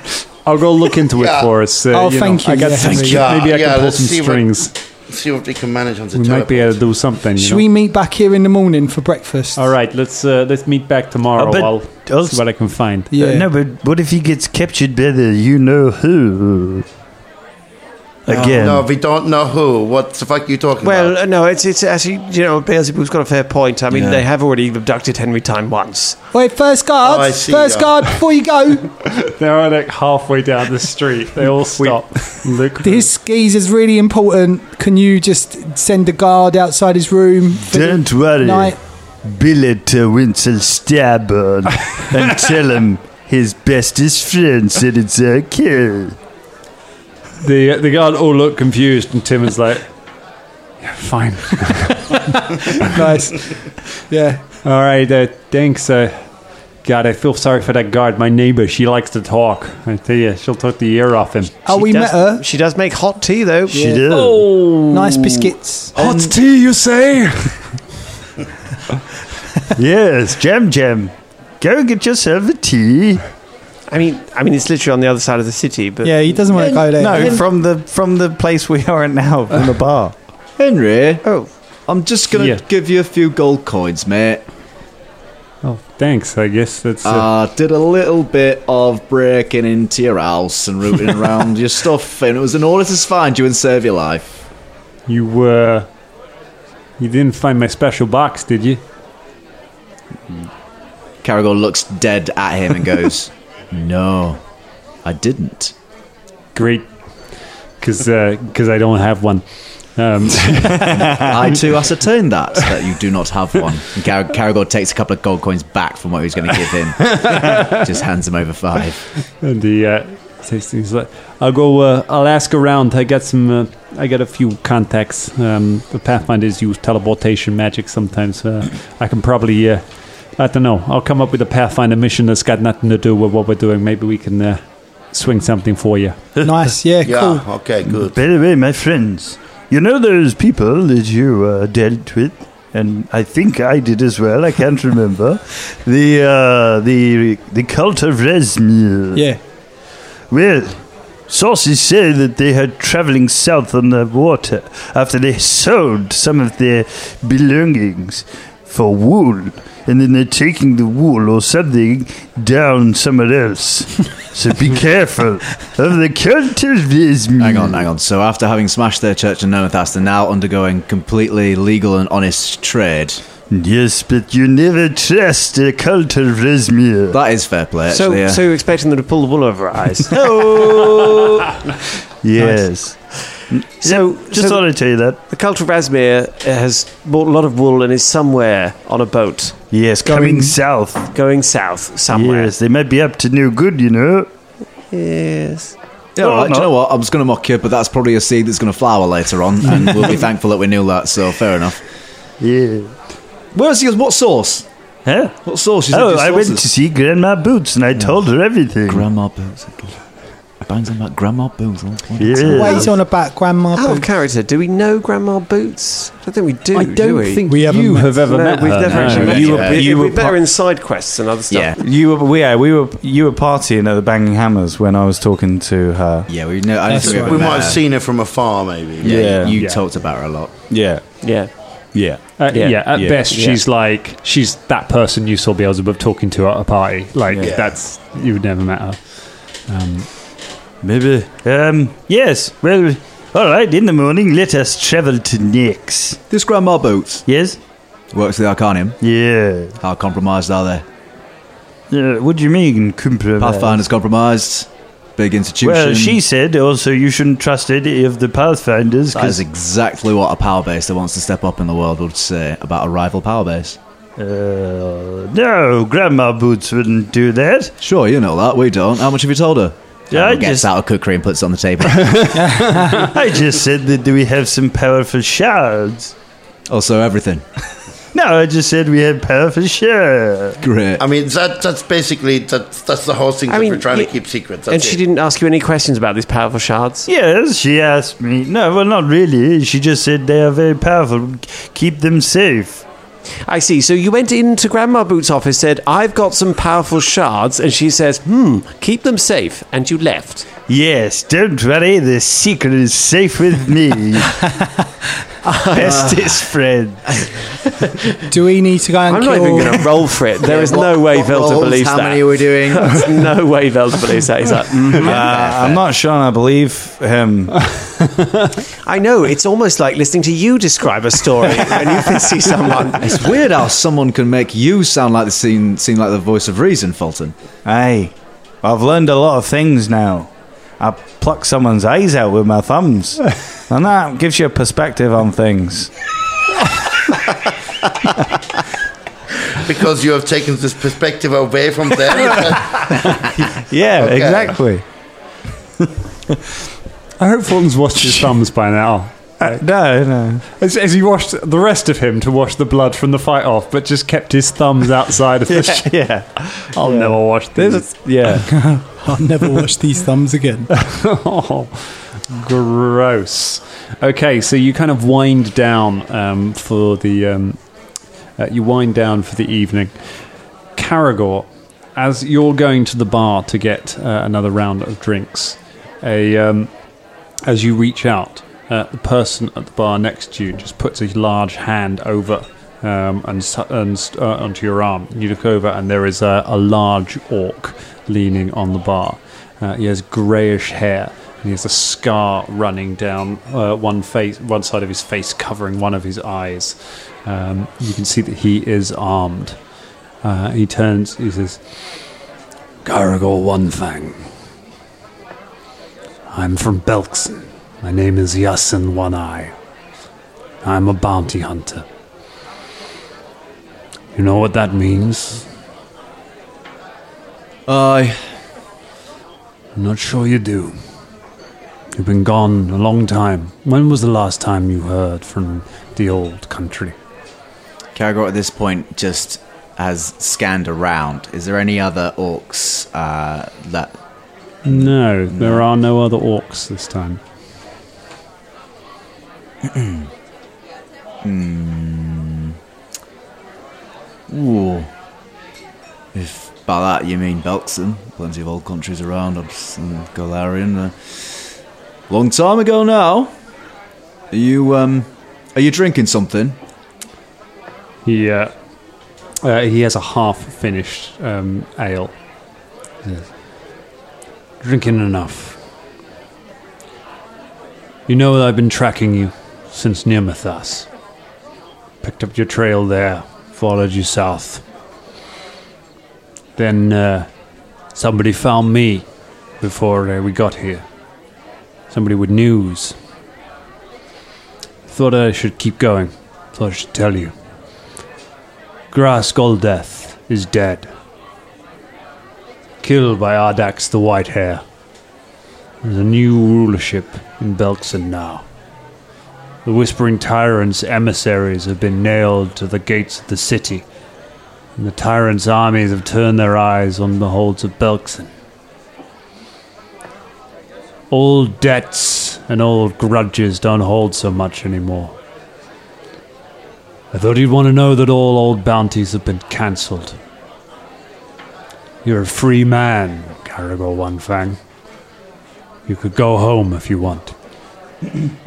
I'll go look into it Yeah. for us. Uh, Oh, you thank know, you, I got yeah, some, Henry. Yeah, maybe I yeah, can pull let's some see what- strings. See what we can manage on the we might be able to do something. You Should know? we meet back here in the morning for breakfast? All right, let's uh, let's meet back tomorrow. Uh, I'll also- see what I can find. Yeah. Uh, no, but what if he gets captured by the you know who? Again. No, we don't know who. What the fuck are you talking Well, about? Well, no, it's it's actually you know Beelzeboob's got a fair point. I mean, Yeah. they have already abducted Henry Time once. Wait, first guard. Oh, I see, first yeah. guard, before you go. (laughs) They're like halfway down the street. They all stop. (laughs) look. This skis is really important. Can you just send a guard outside his room? for the Don't worry. Night? Billet uh, Winsel Starbone and (laughs) tell him his bestest friend said it's okay. The the guard all look confused, and Tim is like, "Yeah, fine. (laughs) Nice. Yeah. All right, uh, thanks. Uh, God, I feel sorry for that guard. My neighbor, she likes to talk. I tell you, she'll talk the ear off him. Oh, She we does, met her. She does make hot tea though. She Yeah. did. Oh. Nice biscuits. Hot tea, you say? (laughs) Yes, Jam Jam. Go get yourself a tea. I mean, I mean, it's literally on the other side of the city, but Yeah, he doesn't want to go there. no, from the from the place we are at now, from the bar. Henry, oh, I'm just going to Yeah. give you a few gold coins, mate. Oh, thanks. I guess that's. Uh, Uh, did a little bit of breaking into your house and rooting (laughs) around your stuff, and it was in order to find you and save your life. you were. you didn't find my special box, did you? Karagor looks dead at him and goes, (laughs) No, I didn't. Great, because because I don't have one. Um, (laughs) I too (laughs) ascertained that, that you do not have one. And Car- Karagor takes a couple of gold coins back from what he was going to give him. (laughs) Just hands him over five. and he uh, says things like, "I'll go. Uh, I'll ask around. I got some. Uh, I got a few contacts. Um, the Pathfinders use teleportation magic sometimes. Uh, I can probably. I don't know. I'll come up with a Pathfinder mission that's got nothing to do with what we're doing. Maybe we can uh, swing something for you. (laughs) Nice. Yeah, yeah, cool. okay, good. By the way, my friends, you know those people that you uh, dealt with and I think I did as well. I can't (laughs) remember the uh, the the cult of Razmir. Yeah. Well, sources say that they had traveling south on the water after they sold some of their belongings for wool, and then they're taking the wool or something down somewhere else. so be (laughs) careful of the cult of Razmir. Hang on, hang on. So after having smashed their church in Nirmathas, they're now undergoing completely legal and honest trade. Yes, but you never trust the cult of Razmir. That is fair play. So, yeah. so you're expecting them to pull the wool over our eyes? oh, (laughs) (laughs) Yes. So, Just so thought I'd tell you that. the cult of Razmir uh, has bought a lot of wool and is somewhere on a boat Yes, coming south. going south somewhere. Yes, they might be up to no good, you know. Yes. Yeah, all right, do you know what? I'm just going to mock you, but that's probably a seed that's going to flower later on, and (laughs) we'll be thankful that we knew that. So fair enough. Yeah. Where's your what sauce? Huh? What sauce? You Oh, I went to see Grandma Boots and I told her everything. Grandma Boots. Bangs on about Grandma Boots. Yeah. Wait, he's on about Grandma Out of Boots. character, do we know Grandma Boots? I don't think we do. I do don't we? think We haven't you met- have ever no, met we've her. never no. actually met You you. were- It'd you be were better pa- in side quests and other stuff. Yeah, You were, yeah, we were, you were partying at the Banging Hammers when I was talking to her. yeah. We know. I don't think we, right. ever We might have seen her from afar, maybe. Yeah, Yeah. you Yeah. talked about her a lot. Yeah, Yeah. yeah. Uh, Yeah. yeah, at Yeah. best, Yeah. she's like she's that person you saw Beelzeboob talking to at a party. Like Yeah. that's you would never met her. Um, Maybe. Um, yes. Well, all right. In the morning, let us travel to Nex. This Grandma Boots Yes? works for the Arcanamirium. Yeah. How compromised are they? Uh, what do you mean, compromise? Pathfinder's compromised. Big institution. Well, she said also you shouldn't trust any of the Pathfinders That is because exactly what a power base that wants to step up in the world would say about a rival power base. uh, no, Grandma Boots wouldn't do that. Sure, you know that. We don't. How much have you told her? Yeah, I Grandma gets just- out a cookery and puts it on the table. (laughs) I just said that we have some powerful shards. also, everything. No, I just said we had powerful shards. Great. I mean, that that's basically that's that's the whole thing I that mean, we're trying y- to keep secret. That's and she didn't ask you any questions about these powerful shards? Yes, she asked me. No, well, not really. She just said they are very powerful. Keep them safe. I see. So you went into Grandma Boots' office, said, I've got some powerful shards, and she says, hmm, keep them safe, and you left. Yes, don't worry. The secret is safe with me. (laughs) Bestest friend. Do we need to go and I'm kill? not even going to roll for it. There is (laughs) no way What Velda rolls? believes How that. many are we doing? (laughs) There's no way Velda believes that. He's like, mm. Uh, I'm not sure I believe him. I know. It's almost like listening to you describe a story when you can see someone. it's weird how someone can make you sound like the scene, seem like the voice of reason, Fulton. Hey, I've learned a lot of things now. I pluck someone's eyes out with my thumbs, (laughs) and that gives you a perspective on things. (laughs) because you have taken this perspective away from them. (laughs) Yeah, Okay. exactly. I hope Fulton's washed his thumbs by now. Uh, no, no. As, as he washed the rest of him to wash the blood from the fight off, but just kept his thumbs outside of the. sh- Yeah, I'll never wash these. yeah. I'll never wash these thumbs again. (laughs) oh, gross. Okay, so you kind of wind down um, for the um, uh, you wind down for the evening. Karagor, as you're going to the bar to get uh, another round of drinks, a um, as you reach out, uh, the person at the bar next to you just puts a large hand over um, and, and uh, onto your arm. You look over, and there is a, a large orc leaning on the bar. Uh, he has greyish hair, and he has a scar running down uh, one face, one side of his face, covering one of his eyes. Um, you can see that he is armed. Uh, he turns. He says, "Karagor One Fang. I'm from Belkzen. My name is Yasin One Eye. I'm a bounty hunter. You know what that means? I. I'm not sure you do. You've been gone a long time. When was the last time you heard from the old country? Karagor at this point just has scanned around. Is there any other orcs uh, that. No, there are no other orcs this time. Ooh. If by that you mean Belkzen, plenty of old countries around, Obs- and Golarion. Uh, long time ago now. Are you um, are you drinking something? He uh, uh, he has a half finished um, ale. Yes. Drinking enough. You know that I've been tracking you since Nirmathas. Picked up your trail there, followed you south. Then uh, somebody found me before uh, we got here. Somebody with news. Thought I should keep going. Thought I should tell you. Grask Uldeth is dead. Killed by Ardax the White Hair. There's a new rulership in Belkzen now. The Whispering Tyrant's emissaries have been nailed to the gates of the city, and the Tyrant's armies have turned their eyes on the holds of Belkzen. Old debts and old grudges don't hold so much anymore. I thought you'd want to know that all old bounties have been cancelled. You're a free man, Karagor One Fang. You could go home if you want. (clears throat)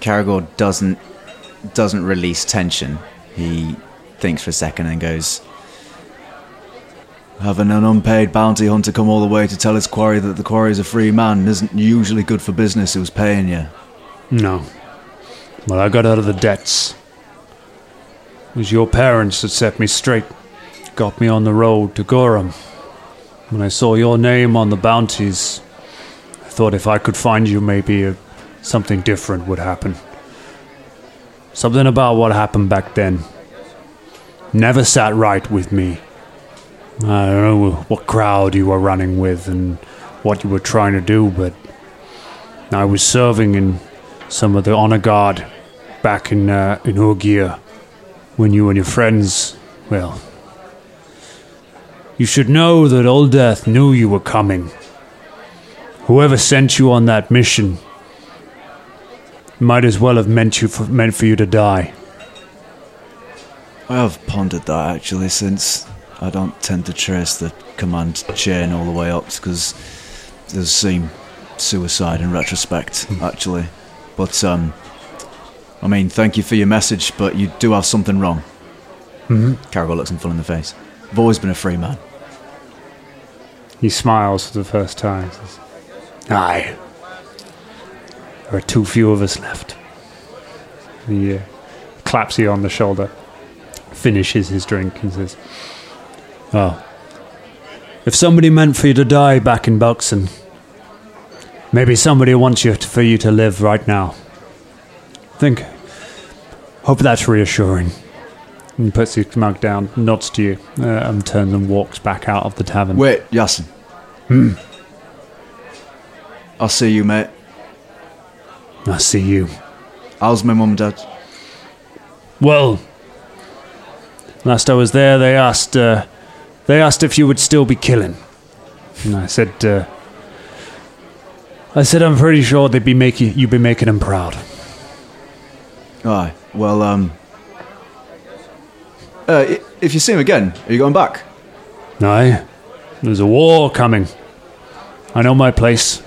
Karagor doesn't doesn't release tension. He thinks for a second and goes, Having an unpaid bounty hunter come all the way to tell his quarry that the quarry is a free man isn't usually good for business who's paying you. No. Well, I got out of the debts. It was your parents that set me straight, got me on the road to Gorum. When I saw your name on the bounties, I thought if I could find you, maybe uh, something different would happen. Something about what happened back then never sat right with me. I don't know what crowd you were running with and what you were trying to do, but I was serving in some of the honor guard back in uh, in Urgir when you and your friends, well, you should know that Old Death knew you were coming. Whoever sent you on that mission might as well have meant you for, meant for you to die. I have pondered that actually since I don't tend to trace the command chain all the way up because does seem suicide in retrospect actually. But um, I mean, thank you for your message, but you do have something wrong. Mm-hmm. Looks him full in the face. I've always been a free man. He smiles for the first time. Aye. There are too few of us left. He uh, claps you on the shoulder, finishes his drink, and says, Well, if somebody meant for you to die back in Belkzen, maybe somebody wants you to, for you to live right now. Think, hope that's reassuring. And he puts his mug down, nods to you, uh, and turns and walks back out of the tavern. Wait, Yasin. Hmm. I'll see you, mate. I see you. How's my mum and dad? Well, last I was there, they asked, uh, they asked if you would still be killing, and I said, uh, I said I'm pretty sure they'd be making you'd be making them proud. Aye. Well, um. Uh, if you see him again, are you going back? Aye, there's a war coming. I know my place.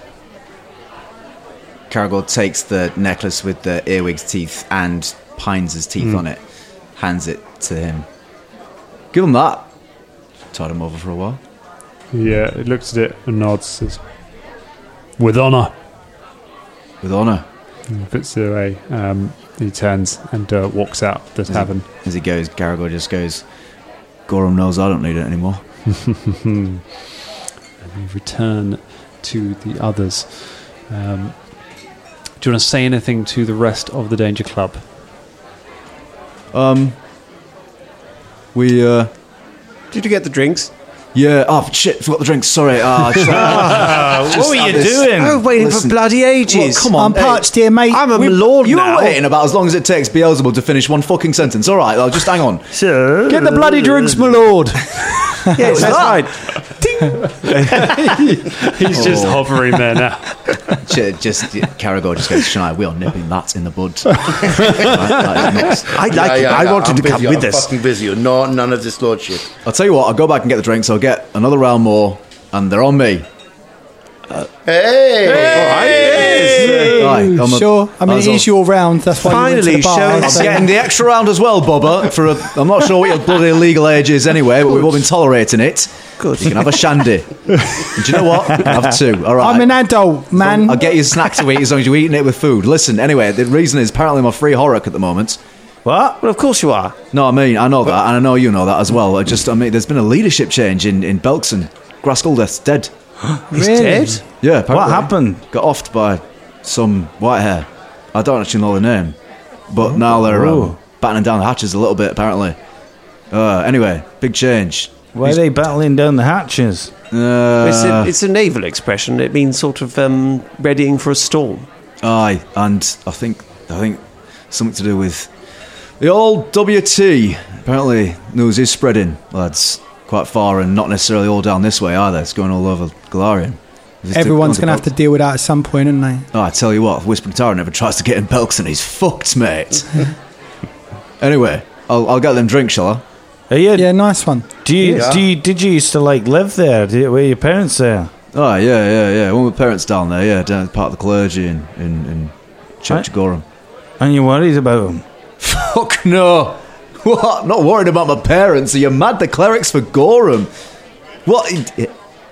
Karagor takes the necklace with the earwig's teeth and Pines' teeth Mm. on it, hands it to him. Give him that. Tied him over for a while. Yeah, he looks at it and nods. Says, With honor. With honour. And puts it away. Um, he turns and uh, walks out the As he- tavern. As he goes, Karagor just goes, Gorum knows I don't need it anymore. (laughs) and we return to the others. Um, do you want to say anything to the rest of the Danger Club? Um. We, uh. Did you get the drinks? Yeah. Oh, shit. Forgot the drinks. Sorry. Ah, just- (laughs) what were you this- doing? I was waiting Listen, for bloody ages. Well, come on. I'm hey, parched here, mate. I'm a we- lord you now. were waiting about as long as it takes Beelzeboob to finish one fucking sentence. All right, I'll just hang on. So, Get the bloody drinks, my lord! (laughs) yes, that's right. (laughs) He's just oh. hovering there now. (laughs) Ju- just Karagor just goes, Shania, we are nipping that in the bud. (laughs) Right, that is not- I like Yeah, it. yeah, I yeah, want I'm to come busy, with I'm us. fucking busy. No, none of this lord shit. I'll tell you what, I'll go back and get the drinks, I'll get another round more, and they're on me. Hey! Oh, Aye, I'm a- Sure. I mean, was it on- is your round. That's why Finally you went to the bar. shows- I'm getting the extra round as well, Bubba. For a, I'm not sure what your bloody legal age is anyway, but we've all been tolerating it. Good. You can have a shandy. and do you know what? You can have two. All right. I'm an adult, man. I'll get you a snack to eat as long as you're eating it with food. Listen, anyway, the reason is apparently I'm a free horror at the moment. What? Well, of course you are. No, I mean, I know that, and I know you know that as well. I just, I mean, there's been a leadership change in, in Belkzen. Graskuldeth's dead. (gasps) He's Really? dead. Yeah, apparently. What happened? Got offed by some white hair. I don't actually know the name. But now they're um, Oh. battening down the hatches a little bit, apparently. Uh, anyway, big change. Why are they battling down the hatches? Uh, it's, a, it's a naval expression. It means sort of um, readying for a storm. Aye, and I think I think something to do with the old WT. Apparently, news is spreading, lads, quite far, and not necessarily all down this way either. It's going all over Golarion. Is Everyone's going going to have to deal with that at some point, aren't they? Oh, I tell you what, if Whispering Tyrant never tries to get in Belkzen, he's fucked, mate. (laughs) anyway, I'll, I'll get them drinks, shall I? Are you, Yeah, nice one. do you, Yeah. do you, did you used to like live there? Did, were your parents there? Oh, yeah, yeah, yeah. One of my parents down there, yeah, down part of the clergy in, in, in Church Right. of Gorum. And you worried about them? (laughs) Fuck no. What? Not worried about my parents. Are you mad? The clerics for Gorum. What?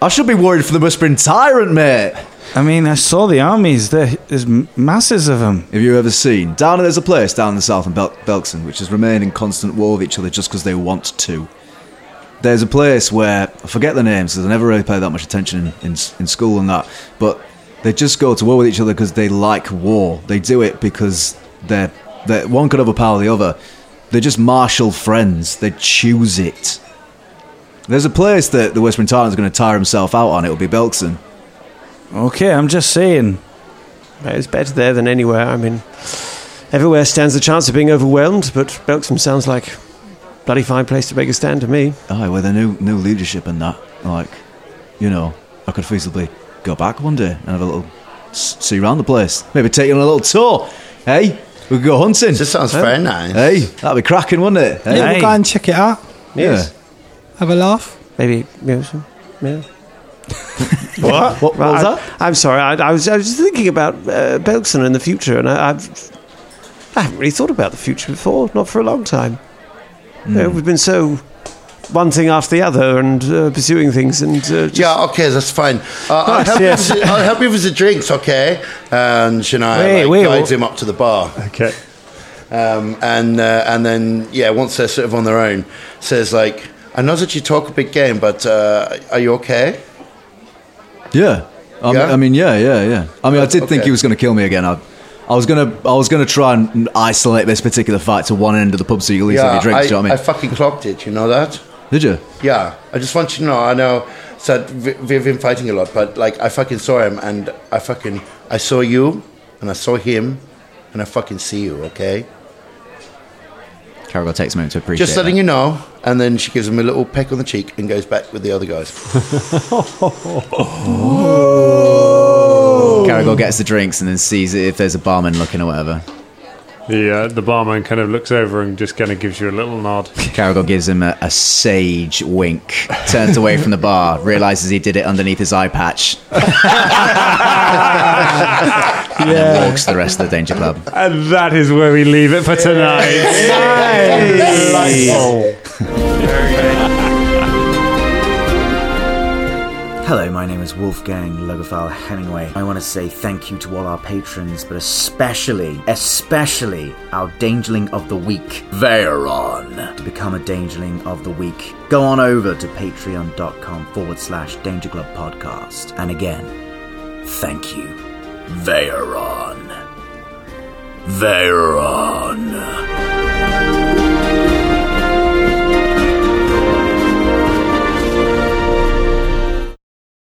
I should be worried for the Whispering Tyrant, mate. I mean, I saw the armies. There, there's masses of them. Have you ever seen? Down there's a place down in the south in Bel- Belkzen which has remained in constant war with each other just because they want to. There's a place where I forget the names because I never really paid that much attention in, in, in school and that, but they just go to war with each other because they like war. They do it because they're, they're one could overpower the other. They're just martial friends. They choose it. There's a place that the Whispering Tyrant's going to tire himself out on. It'll be Belkzen. Okay, I'm just saying. But It's better there than anywhere. I mean, everywhere stands the chance of being overwhelmed, but Belkzen sounds like a bloody fine place to make a stand to me. Aye, with the new new leadership and that, like, you know, I could feasibly go back one day and have a little s- see around the place. Maybe take you on a little tour. Hey, we could go hunting. This sounds very nice. Hey, that'd be cracking, wouldn't it? Hey, Yeah, Hey. we'll go and check it out. yeah. Have a laugh. Maybe, maybe some, yeah. (laughs) (laughs) What? What, Well, was I, that? I'm sorry. I, I was I was just thinking about uh, Belkzen and the future, and I, I've I haven't really thought about the future before, not for a long time. You know, we've been so one thing after the other and uh, pursuing things, and uh, just, Yeah, okay, that's fine. Uh, I'll, help yes. you with the, I'll help you with the drinks, okay? And Shania Wait, like, wait, guides what- him up to the bar. Okay. Um, and uh, and then yeah, once they're sort of on their own, says like, I know that you talk a big game, but uh, are you okay? Yeah. I, Yeah? Mean, I mean, yeah, yeah, yeah. I mean, I did think he was going to kill me again. I, I was gonna, I was gonna try and isolate this particular fight to one end of the pub so you at least have your drinks. I, you know what I I fucking clocked it. You know that? did you? Yeah, I just want you to know. I know that we've been fighting a lot, but like I fucking saw him, and I fucking I saw you, and I saw him, and I fucking see you. Okay, Karagor takes a moment to appreciate. just letting you know. And then she gives him a little peck on the cheek and goes back with the other guys. (laughs) Karagor gets the drinks and then sees if there's a barman looking or whatever. The uh, the barman kind of looks over and just kind of gives you a little nod. (laughs) Karagor gives him a, a sage wink, turns away from the bar, realizes he did it underneath his eye patch, (laughs) and then walks the rest of the Danger Club. And that is where we leave it for tonight. Oh. Hello, my name is Wolfgang Logophil Hemingway. I want to say thank you to all our patrons, but especially, especially our Dangerling of the Week, Veyron. To become a Dangerling of the Week, go on over to patreon.com forward slash Danger Club Podcast. And again, thank you, Veyron. Veyron.